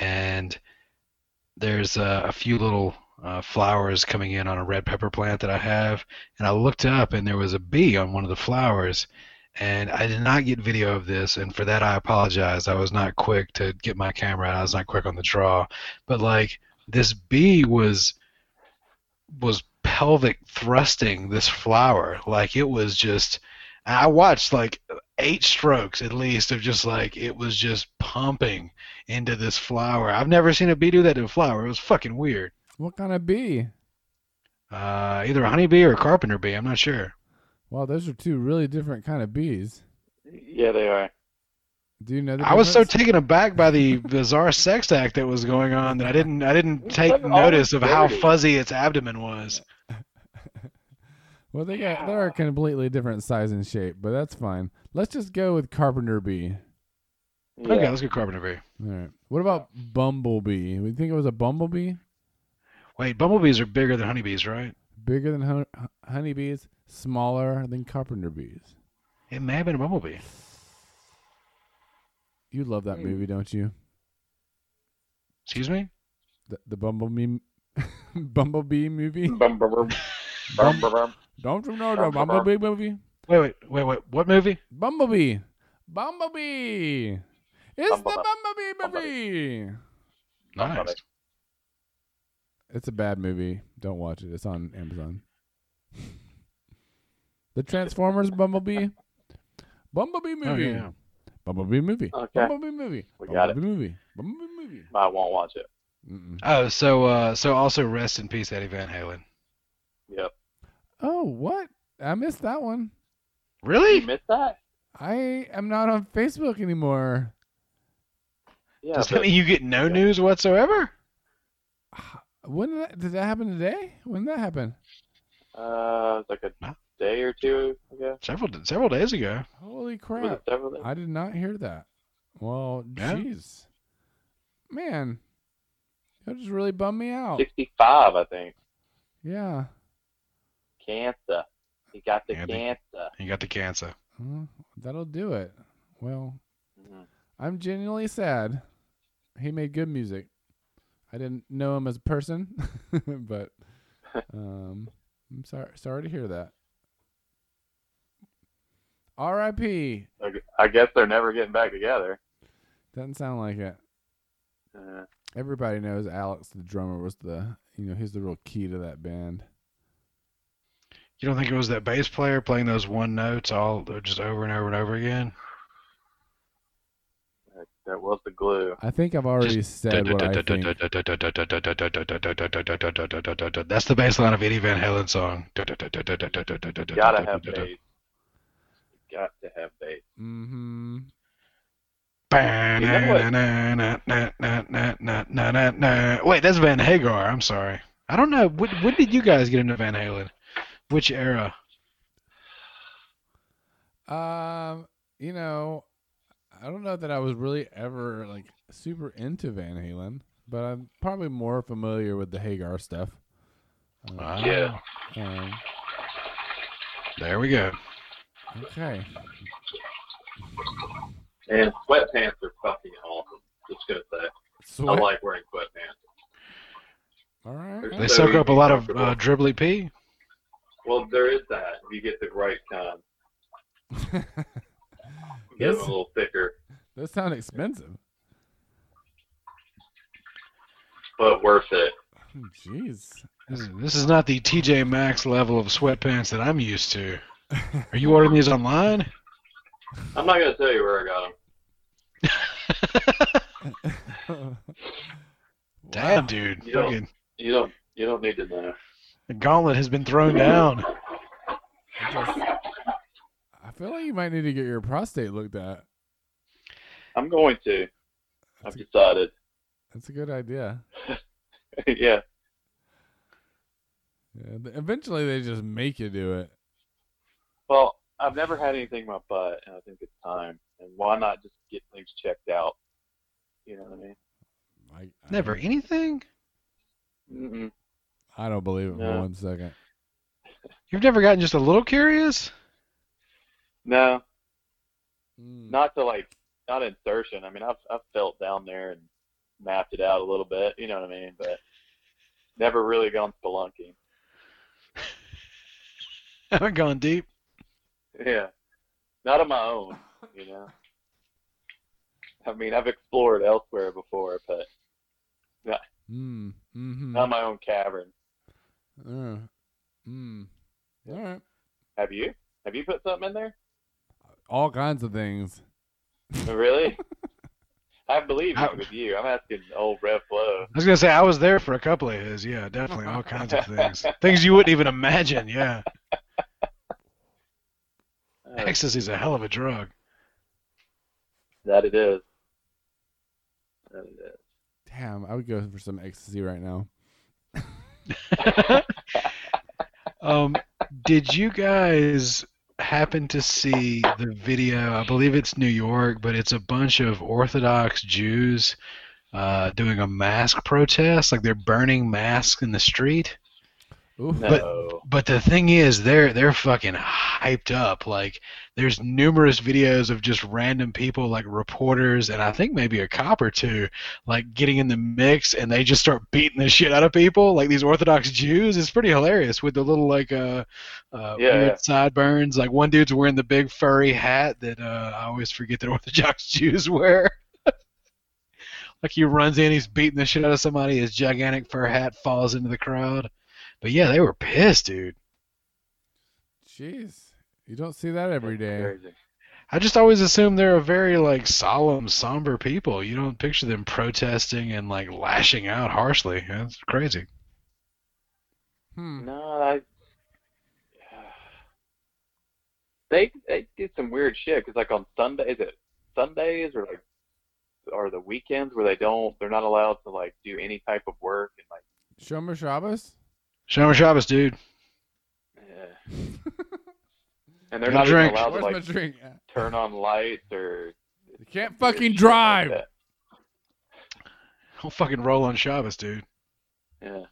and there's uh, a few little uh, flowers coming in on a red pepper plant that I have, and I looked up and there was a bee on one of the flowers, and I did not get video of this, and for that I apologize. I was not quick to get my camera out. I was not quick on the draw, but like this bee was was pelvic thrusting this flower like it was just I watched like eight strokes at least of just like it was just pumping into this flower. I've never seen a bee do that to a flower. It was fucking weird. What kind of bee? Uh, either a honeybee or a carpenter bee. I'm not sure. Well, those are two really different kind of bees. Yeah, they are. Do you know the I was so taken aback by the bizarre sex act that was going on that I didn't I didn't take Look notice the of how fuzzy its abdomen was. Well, they got they're a completely different size and shape, but that's fine. Let's just go with carpenter bee. Yeah. Okay, let's go carpenter bee. All right. What about bumblebee? We think it was a bumblebee? Wait, bumblebees are bigger than honeybees, right? Bigger than hun- honeybees, smaller than carpenter bees. It may have been a bumblebee. You love that Hmm. movie, don't you? Excuse me? The, the bumblebee bumblebee movie. Bum, bum, bum, bum, bum, bum. Don't you know the bumblebee movie? Wait, wait, wait, wait. What movie? Bumblebee, bumblebee. It's the Bumblebee. bumblebee movie. Nice. Bumblebee. It's a bad movie. Don't watch it. It's on Amazon. the Transformers Bumblebee. Bumblebee movie. Oh, movie. yeah. Bumblebee movie. Okay. Bumblebee movie. We got it. Bumblebee movie. Bumblebee movie. I won't watch it. Mm-mm. Oh, so uh, so also rest in peace, Eddie Van Halen. Yep. Oh, what? I missed that one. You Really? missed that? I am not on Facebook anymore. Yeah. Does that mean you get no Yeah. news whatsoever? When did that, did that happen today? When did that happen? Uh, it's like a day or two ago. Several several days ago. Holy crap. I did not hear that. Well, Yeah. jeez. Man, that just really bummed me out. 65, I think. Yeah. Cancer. He got the Yeah, cancer. You got the cancer. Well, that'll do it. Well, Mhm. I'm genuinely sad. He made good music. I didn't know him as a person, but um, I'm sorry sorry to hear that. R.I.P. I guess they're never getting back together. Doesn't sound like it. Uh, Everybody knows Alex, the drummer, was the you know he's the real key to that band. You don't think it was that bass player playing those one notes all just over and over and over again? That, that was the glue. I think I've already said what I think. That's the bass line of Eddie Van Halen song. Gotta have bass. Got to have bass. Mm-hmm. Wait, that's Van Hagar. I'm sorry. I don't know. When, when did you guys get into Van Halen? Which era? Um, you know, I don't know that I was really ever like super into Van Halen, but I'm probably more familiar with the Hagar stuff. Uh, Ah, Yeah. um, There we go. okay. And sweatpants are fucking awesome. Just gonna say. I like wearing sweatpants. All right. They're They so soak up a lot of uh, dribbly pee. Well, there is that. If you get the right kind, get them a little thicker, Those sound expensive. but worth it. Hmm, jeez. This is, this is not the TJ Maxx level of sweatpants that I'm used to. Are you ordering these online? I'm not gonna tell you where I got them. Damn, dude. You don't- Fucking, You don't you don't need to know. the gauntlet has been thrown down. Just, I feel like you might need to get your prostate looked at. I'm going to. I've a, decided. that's a good idea. yeah. Yeah, th- eventually, they just make you do it. Well, I've never had anything in my butt, and I think it's time. And why not just get things checked out? You know what I mean? I, I Never don't- anything? Mm-mm. I don't believe it for one second. You've never gotten just a little curious? No, Mm. not to like, not insertion. I mean, I've I've felt down there and mapped it out a little bit. You know what I mean? But never really gone spelunking. Haven't gone deep. Yeah, not on my own. You know. I mean, I've explored elsewhere before, but Mm. Mm-hmm. not my own cavern. Uh, mm. All right. Have you? Have you put something in there? All kinds of things. Really? I believe I- you with you. I'm asking old Rev Flow. I was gonna say I was there for a couple of his. Yeah, definitely all kinds of things. things you wouldn't even imagine. Yeah, ecstasy's a hell of a drug. that it is. That it is. Damn, I would go for some ecstasy right now. um, did you guys happen to see the video? I believe it's New York, but it's a bunch of Orthodox Jews uh, doing a mask protest. Like they're burning masks in the street. Ooh. No. But the thing is, they're they're fucking hyped up. Like there's numerous videos of just random people, like reporters, and I think maybe a cop or two, like getting in the mix, and they just start beating the shit out of people, like these Orthodox Jews. It's pretty hilarious with the little like uh, uh Yeah, weird yeah. sideburns. Like one dude's wearing the big furry hat that uh, I always forget that Orthodox Jews wear. like he runs in, he's beating the shit out of somebody. His gigantic fur hat falls into the crowd. But yeah, they were pissed, dude. Jeez. You don't see that every day. I just always assume they're a very like solemn, somber people. You don't picture them protesting and like lashing out harshly. That's crazy. Hmm. No, I. They they did some weird shit because like on Sunday is it Sundays or like or the weekends where they don't they're not allowed to like do any type of work and like Shomer Shabbos? Shomer Shabbos, dude. yeah. and they're Got a not drink. even allowed Where's to my like drink? turn on lights or You can't fucking drive. Like. Don't fucking roll on Shabbos, dude. yeah.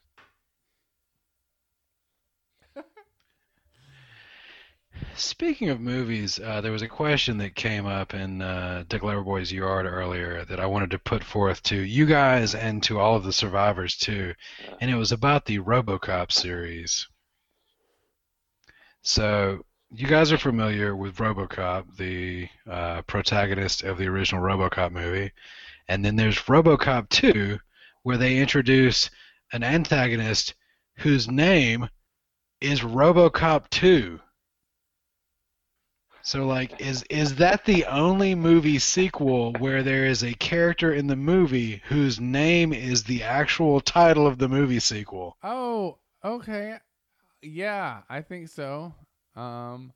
Speaking of movies, uh, there was a question that came up in uh, Dick Loverboy's yard earlier that I wanted to put forth to you guys and to all of the survivors too, and it was about the RoboCop series. So you guys are familiar with RoboCop, the uh, protagonist of the original RoboCop movie, and then there's RoboCop 2, where they introduce an antagonist whose name is RoboCop 2. So like is is that the only movie sequel where there is a character in the movie whose name is the actual title of the movie sequel? Oh, okay. Yeah, I think so. Um,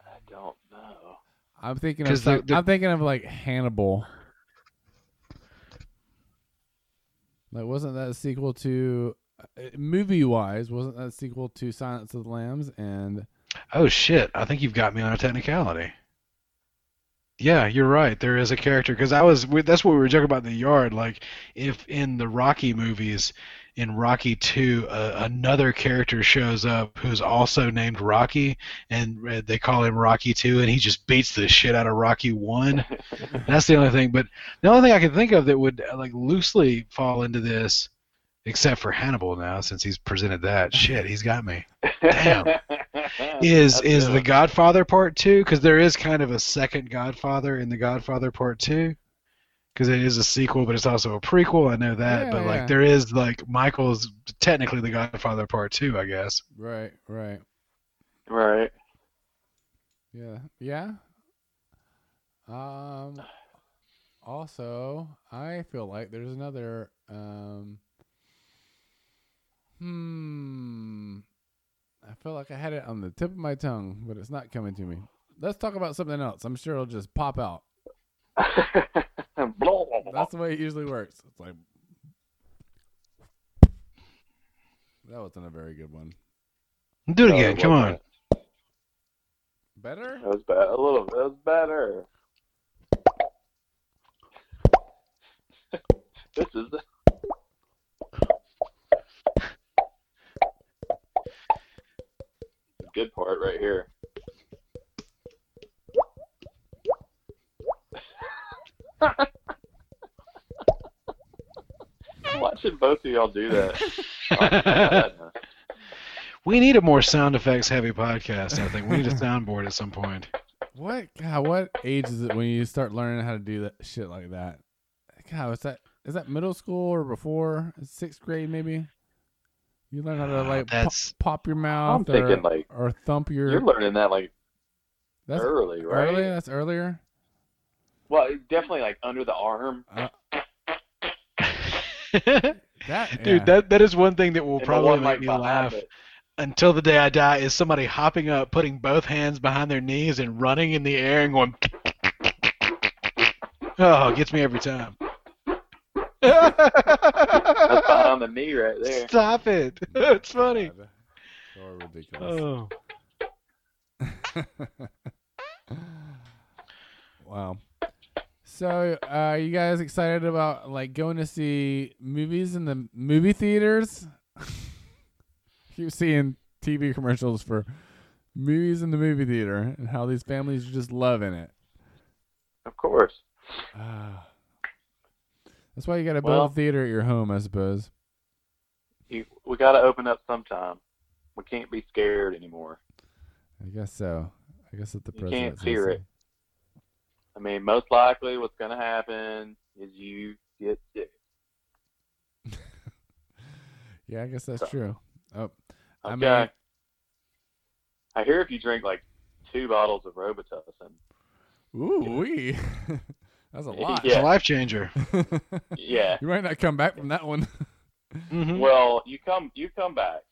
I don't know. I'm thinking of 'Cause the- the- I'm thinking of like Hannibal. Like, wasn't that a sequel to uh, movie wise? Wasn't that a sequel to Silence of the Lambs? And Oh shit, I think you've got me on a technicality. Yeah, you're right. There is a character because I was that's what we were joking about in the yard. Like if in the Rocky movies, in Rocky Two, uh, another character shows up who's also named Rocky, and they call him Rocky Two, and he just beats the shit out of Rocky One. That's the only thing. But the only thing I can think of that would like loosely fall into this, except for Hannibal now, since he's presented that shit, he's got me. Damn. Is is good. the Godfather Part Two? Because there is kind of a second Godfather in the Godfather Part Two. Because it is a sequel, but it's also a prequel. I know that, Yeah, but like yeah. there is like Michael's technically the Godfather Part Two, I guess. right, right, right. yeah, yeah. Um, also, I feel like there's another. Um, hmm. I feel like I had it on the tip of my tongue, but it's not coming to me. Let's talk about something else. I'm sure it'll just pop out. That's the way it usually works. It's like that wasn't a very good one. Do it No, again. it Come on. wasn't. Better? That was bad. A little. That was better. this is good part right here. Watching both of y'all do that. we need a more sound effects heavy podcast. I think we need a soundboard at some point. What? God, what age is it when you start learning how to do that shit like that? God, is that is that middle school or before sixth grade maybe? You learn how to Uh, like pop, that's- pop your I'm mouth or, like or thump your. you're learning that like that's early, right? early. That's earlier. Well, definitely like under the arm. That Dude, yeah. that that is one thing that will and probably make like me laugh it. until the day I die. Is somebody hopping up, putting both hands behind their knees, and running in the air and going. Oh, it gets me every time. That's behind the knee right there. Stop it! It's funny. God. So ridiculous. Oh. wow. So, uh, you guys excited about like going to see movies in the movie theaters? Keep seeing TV commercials for movies in the movie theater and how these families are just loving it. Of course. Ah. That's why you got to build Well- a theater at your home, I suppose. You, we got to open up sometime. We can't be scared anymore. I guess so. I guess that the You can't fear it. I mean, most likely what's going to happen is you get sick. Yeah, I guess that's So- true. Oh, Okay. I I, hear if you drink like two bottles of Robitussin, ooh wee. That's a lot. It's Yeah. a life changer. yeah. you might not come back from that one. Mhm. Well, you come, you come back.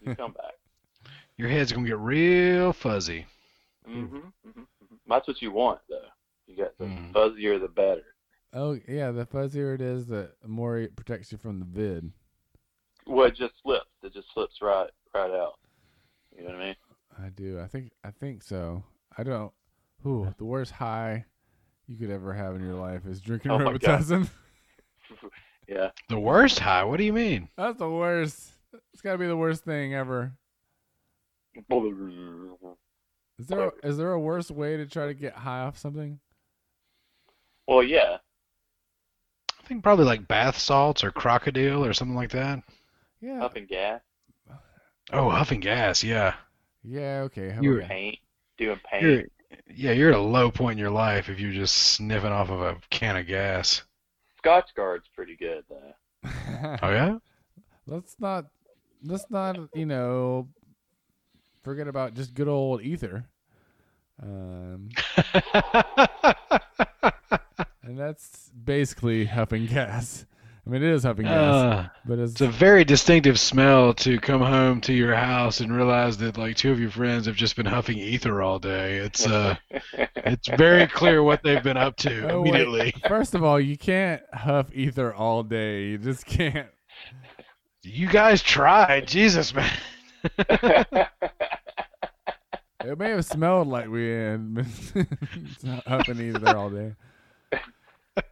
You come back. Your head's gonna get real fuzzy. hmm hmm That's what you want, though. You got the Mhm. fuzzier, the better. Oh yeah, the fuzzier it is, the more it protects you from the vid. Well, it just slips. It just slips right, right out. You know what I mean? I do. I think. I think so. I don't. Ooh, the worst high you could ever have in your life is drinking Oh my Robitussin. Yeah. The worst high? What do you mean? That's the worst. It's got to be the worst thing ever. Is there a, is there a worse way to try to get high off something? Well, yeah. I think probably like bath salts or crocodile or something like that. Yeah. Up in gas, Oh, huffing gas. Yeah. Yeah. Okay. how You're- paint, doing paint. You're, yeah, you're at a low point in your life if you're just sniffing off of a can of gas. Scotchgard's pretty good, though. Oh yeah. let's not. Let's not. You know. Forget about just good old ether. Um, and that's basically huffing gas. I mean, it is huffing gas, Uh, but it's it's a very distinctive smell to come home to your house and realize that like two of your friends have just been huffing ether all day. It's uh, it's very clear what they've been up to Oh, wait. immediately. First of all, you can't huff ether all day. You just can't. You guys tried, Jesus man. It may have smelled like we had been huffing ether all day.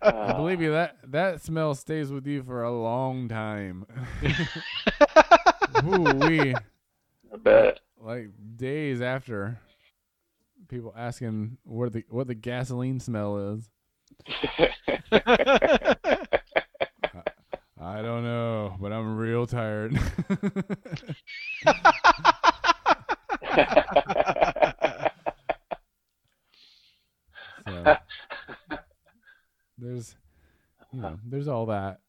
I believe you that that smell stays with you for a long time. Ooh wee. I bet. Like days after people asking what the what the gasoline smell is. I don't know, but I'm real tired. so there's you uh-huh. know, there's all that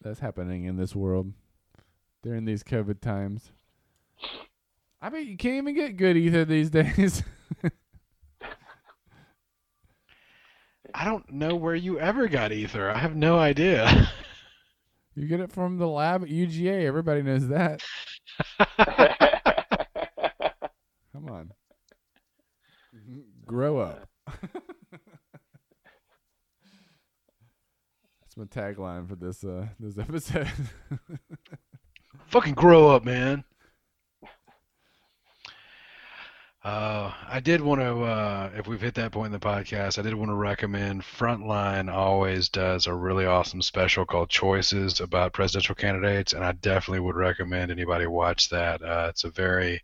that's happening in this world during these COVID times. I bet you can't even get good ether these days. I don't know where you ever got ether. I have no idea. You get it from the lab at UGA. Everybody knows that. Come on. Grow up. That's my tagline for this uh this episode. Fucking grow up, man. Uh, I did want to, uh, if we've hit that point in the podcast, I did want to recommend Frontline always does a really awesome special called Choices about presidential candidates, and I definitely would recommend anybody watch that. Uh, it's a very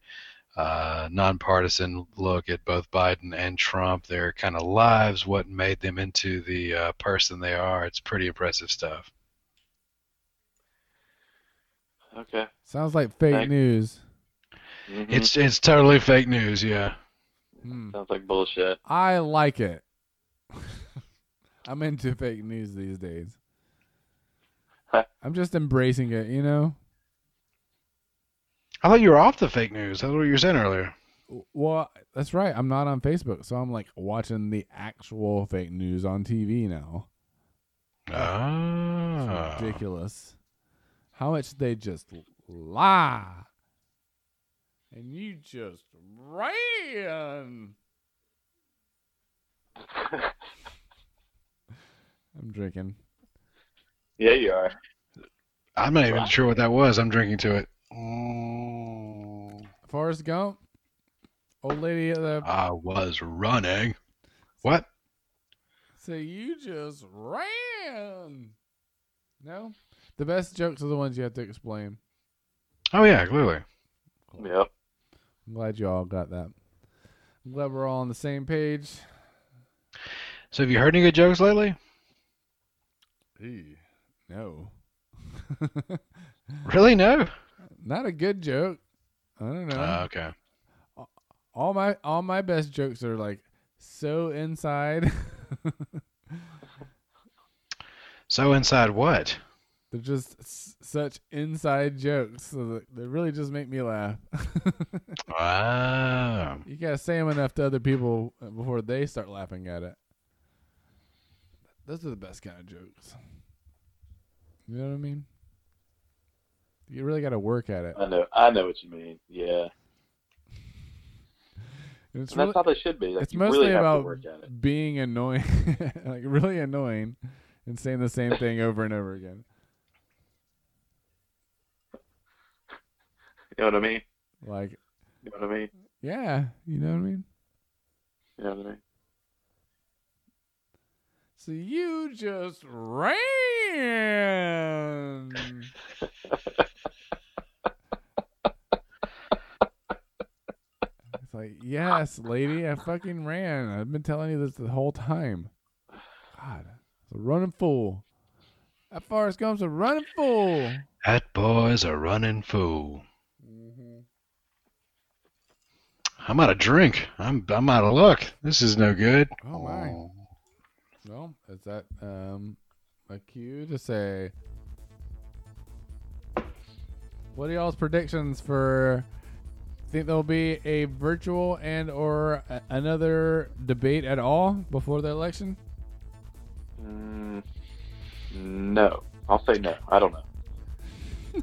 uh, nonpartisan look at both Biden and Trump, their kind of lives, what made them into the uh, person they are. It's pretty impressive stuff. okay. Sounds like fake Thank- news. Mhm. It's it's totally fake news, yeah. Hmm. sounds like bullshit. I like it. I'm into fake news these days. I'm just embracing it, you know? I thought you were off the fake news. That's what you were saying earlier. Well, that's right. I'm not on Facebook, so I'm like watching the actual fake news on TV now. It's Ah. ridiculous. How much they just lie. And you just ran. I'm drinking. yeah, you are. I'm not even sure what that was. I'm drinking to it. Mm, Forrest Gump. Old lady at the I was running. What? So you just ran. No? The best jokes are the ones you have to explain. Oh yeah, clearly. Yep. I'm glad you all got that. I'm glad we're all on the same page. So have you heard any good jokes lately? No. Really? No. Not a good joke. I don't know. Ah, okay. all my all my best jokes are like so inside. So inside what? They're just s- such inside jokes, so they really just make me laugh. Ah. you gotta say them enough to other people uh, before they start laughing at it. Those are the best kind of jokes. You know what I mean? You really got to work at it. I know. I know what you mean. Yeah. And it's And really, that's how they should be. Like, it's you mostly really have about to work at it. being annoying, like really annoying, and saying the same thing over and over again. You know what I mean? Like, You know what I mean? yeah, you know what I mean. You know what I mean? So you just ran. It's like, yes, lady, I fucking ran. I've been telling you this the whole time. God, it's a running fool. That Forrest Gump's a running fool. That boy's a running fool. Mm-hmm. I'm out of drink. I'm I'm out of luck. This is no good. Oh my. Well, is that um a cue to say? What are y'all's predictions for? Think there'll be a virtual and or a- another debate at all before the election? Mm, no. I'll say no. I don't know.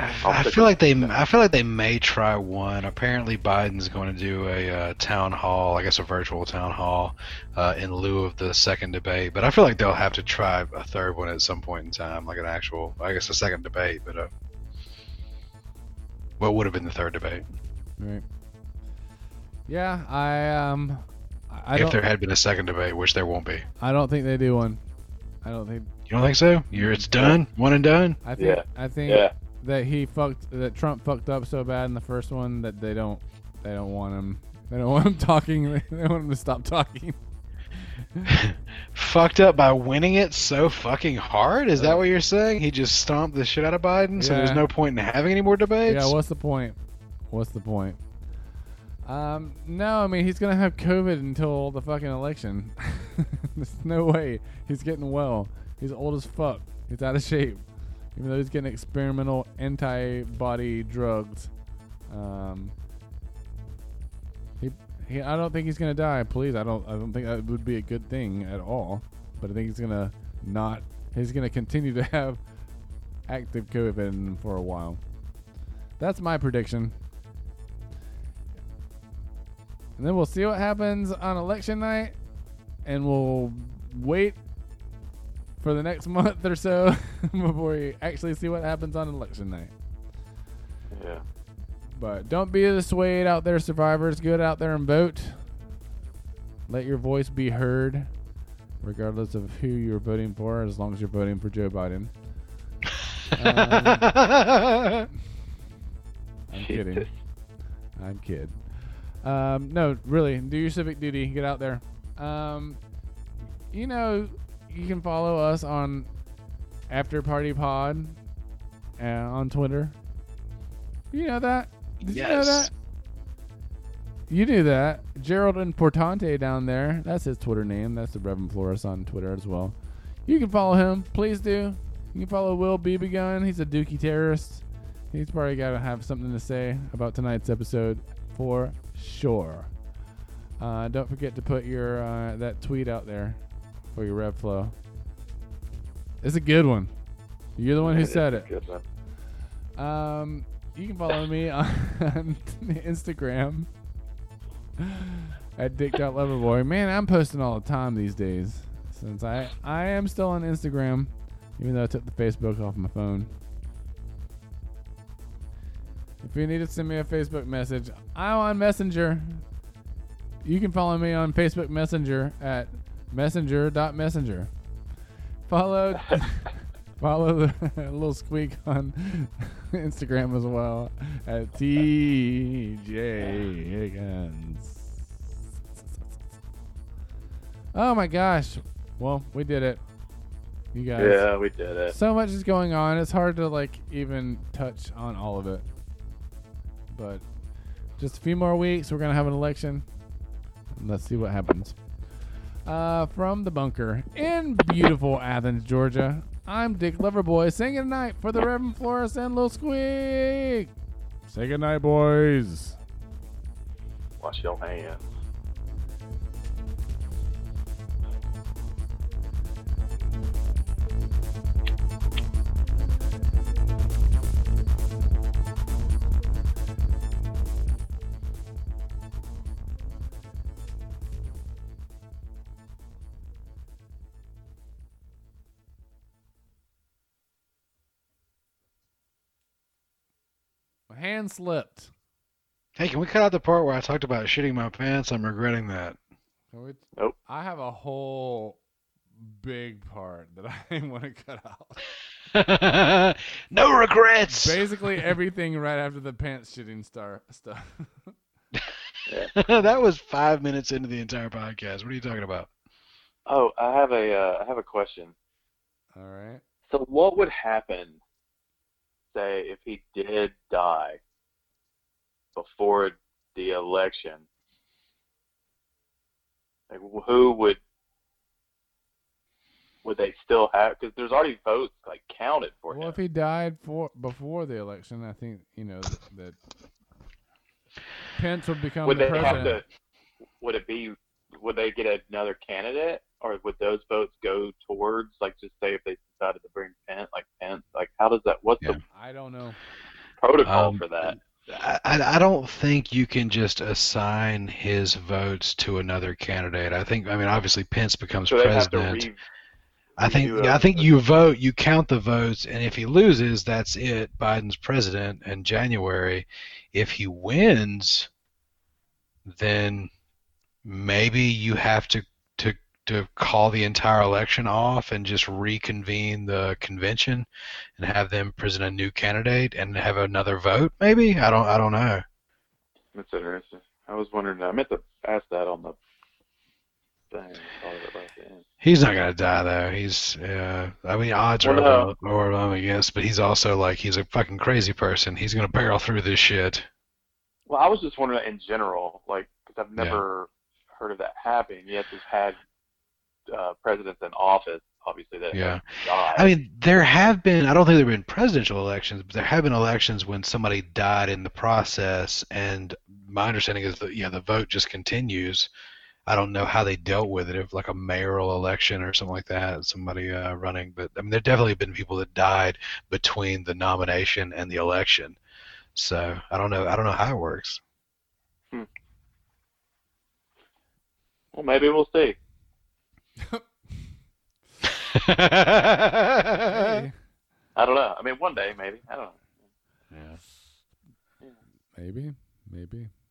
I'll I feel like they I feel like they may try one. Apparently, Biden's going to do a uh, town hall, I guess a virtual town hall, uh, in lieu of the second debate. But I feel like they'll have to try a third one at some point in time, like an actual, I guess, a second debate. But uh, what would have been the third debate Right. Yeah, I um, I I if don't, there had been a second debate, which there won't be. I don't think they do one. I don't think. You don't think so? You're it's done, one and done. I think. Yeah. I think Yeah. that he fucked that Trump fucked up so bad in the first one that they don't they don't want him they don't want him talking they want him to stop talking. Fucked up by winning it so fucking hard? Is that what you're saying? He just stomped the shit out of Biden, so there's no point in having any more debates? Yeah, what's the point? What's the point? Um, no, I mean he's gonna have COVID until the fucking election. There's no way he's getting well. He's old as fuck. He's out of shape. Even though he's getting experimental antibody drugs. Um, he I don't think he's gonna die. Please, I don't. I don't think that would be a good thing at all. But I think he's gonna not. He's gonna continue to have active COVID for a while. That's my prediction. And then we'll see what happens on election night, and we'll wait for the next month or so before we actually see what happens on election night. Yeah. But don't be dissuaded out there, survivors. Get out there and vote. Let your voice be heard, regardless of who you're voting for, as long as you're voting for Joe Biden. Um, I'm kidding. I'm kidding. Um, no, really, do your civic duty. Get out there. Um, you know, you can follow us on After Party Pod uh, on Twitter. You know that? Did you know Yes. that? You knew that. Gerald Importante down there. That's his Twitter name. That's the Reverend Flores on Twitter as well. You can follow him. Please do. You can follow Will Bebegun. He's a dookie terrorist. He's probably got to have something to say about tonight's episode for sure. Uh, don't forget to put your uh, that tweet out there for your rev flow. It's a good one. You're the one who said it. Um, you can follow me on Instagram at dick.loverboy. Man, I'm posting all the time these days since I I am still on Instagram, even though I took the Facebook off my phone. If you need to send me a Facebook message, I'm on Messenger. You can follow me on Facebook Messenger at messenger.messenger. Follow follow the little squeak on Instagram as well at TJ Higgins. Oh my gosh. Well, we did it. You guys. Yeah, we did it. So much is going on. It's hard to like even touch on all of it. But just a few more weeks, we're gonna have an election. Let's see what happens. Uh, from the bunker in beautiful Athens, Georgia. I'm Dick Loverboy saying goodnight for the Reverend Flores and Lil Squeak. Say goodnight, boys. Wash your hands. Hand slipped. Hey, can we cut out the part where I talked about shitting my pants? I'm regretting that. So it- Nope. I have a whole big part that I want to cut out. no regrets. Basically everything right after the pants shitting star stuff. that was five minutes into the entire podcast. What are you talking about? Oh, I have a uh, I have a question. All right. So what would happen, say, if he did die before the election? Like, who would would they still have? Because there's already votes like counted for Well, him. Well, if he died for before the election, I think you know that, that Pence would become would the they president. have to? Would it be? Would they get another candidate, or would those votes go towards, like, just say if they decided to bring Pence, like Pence, like how does that? What's Yeah. the I don't know. protocol Um, for that? I, I I don't think you can just assign his votes to another candidate. I think, I mean, obviously Pence becomes So they have to president. re, I think, redo yeah, I a- think you vote, you count the votes, and if he loses, that's it. Biden's president in January. If he wins, then maybe you have to to to call the entire election off and just reconvene the convention and have them present a new candidate and have another vote. Maybe I don't I don't know. That's interesting. I was wondering. I meant to ask that on the thing. Thought of it right then. He's not gonna die though. He's uh, I mean odds are Well, over over him against, but he's also like he's a fucking crazy person. He's gonna barrel through this shit. Well, I was just wondering in general, like, because I've Yeah. Heard of that happening. Yet we've had uh, presidents in office, obviously that Yeah. I mean, there have been, I don't think there have been presidential elections, but there have been elections when somebody died in the process and my understanding is that yeah, the vote just continues. I don't know how they dealt with it, if like a mayoral election or something like that, somebody uh, running. But I mean, there definitely been people that died between the nomination and the election. So I don't know. I don't know how it works. Well, maybe we'll see. Hey, I don't know. I mean, one day maybe. I don't know. Yeah. maybe, maybe.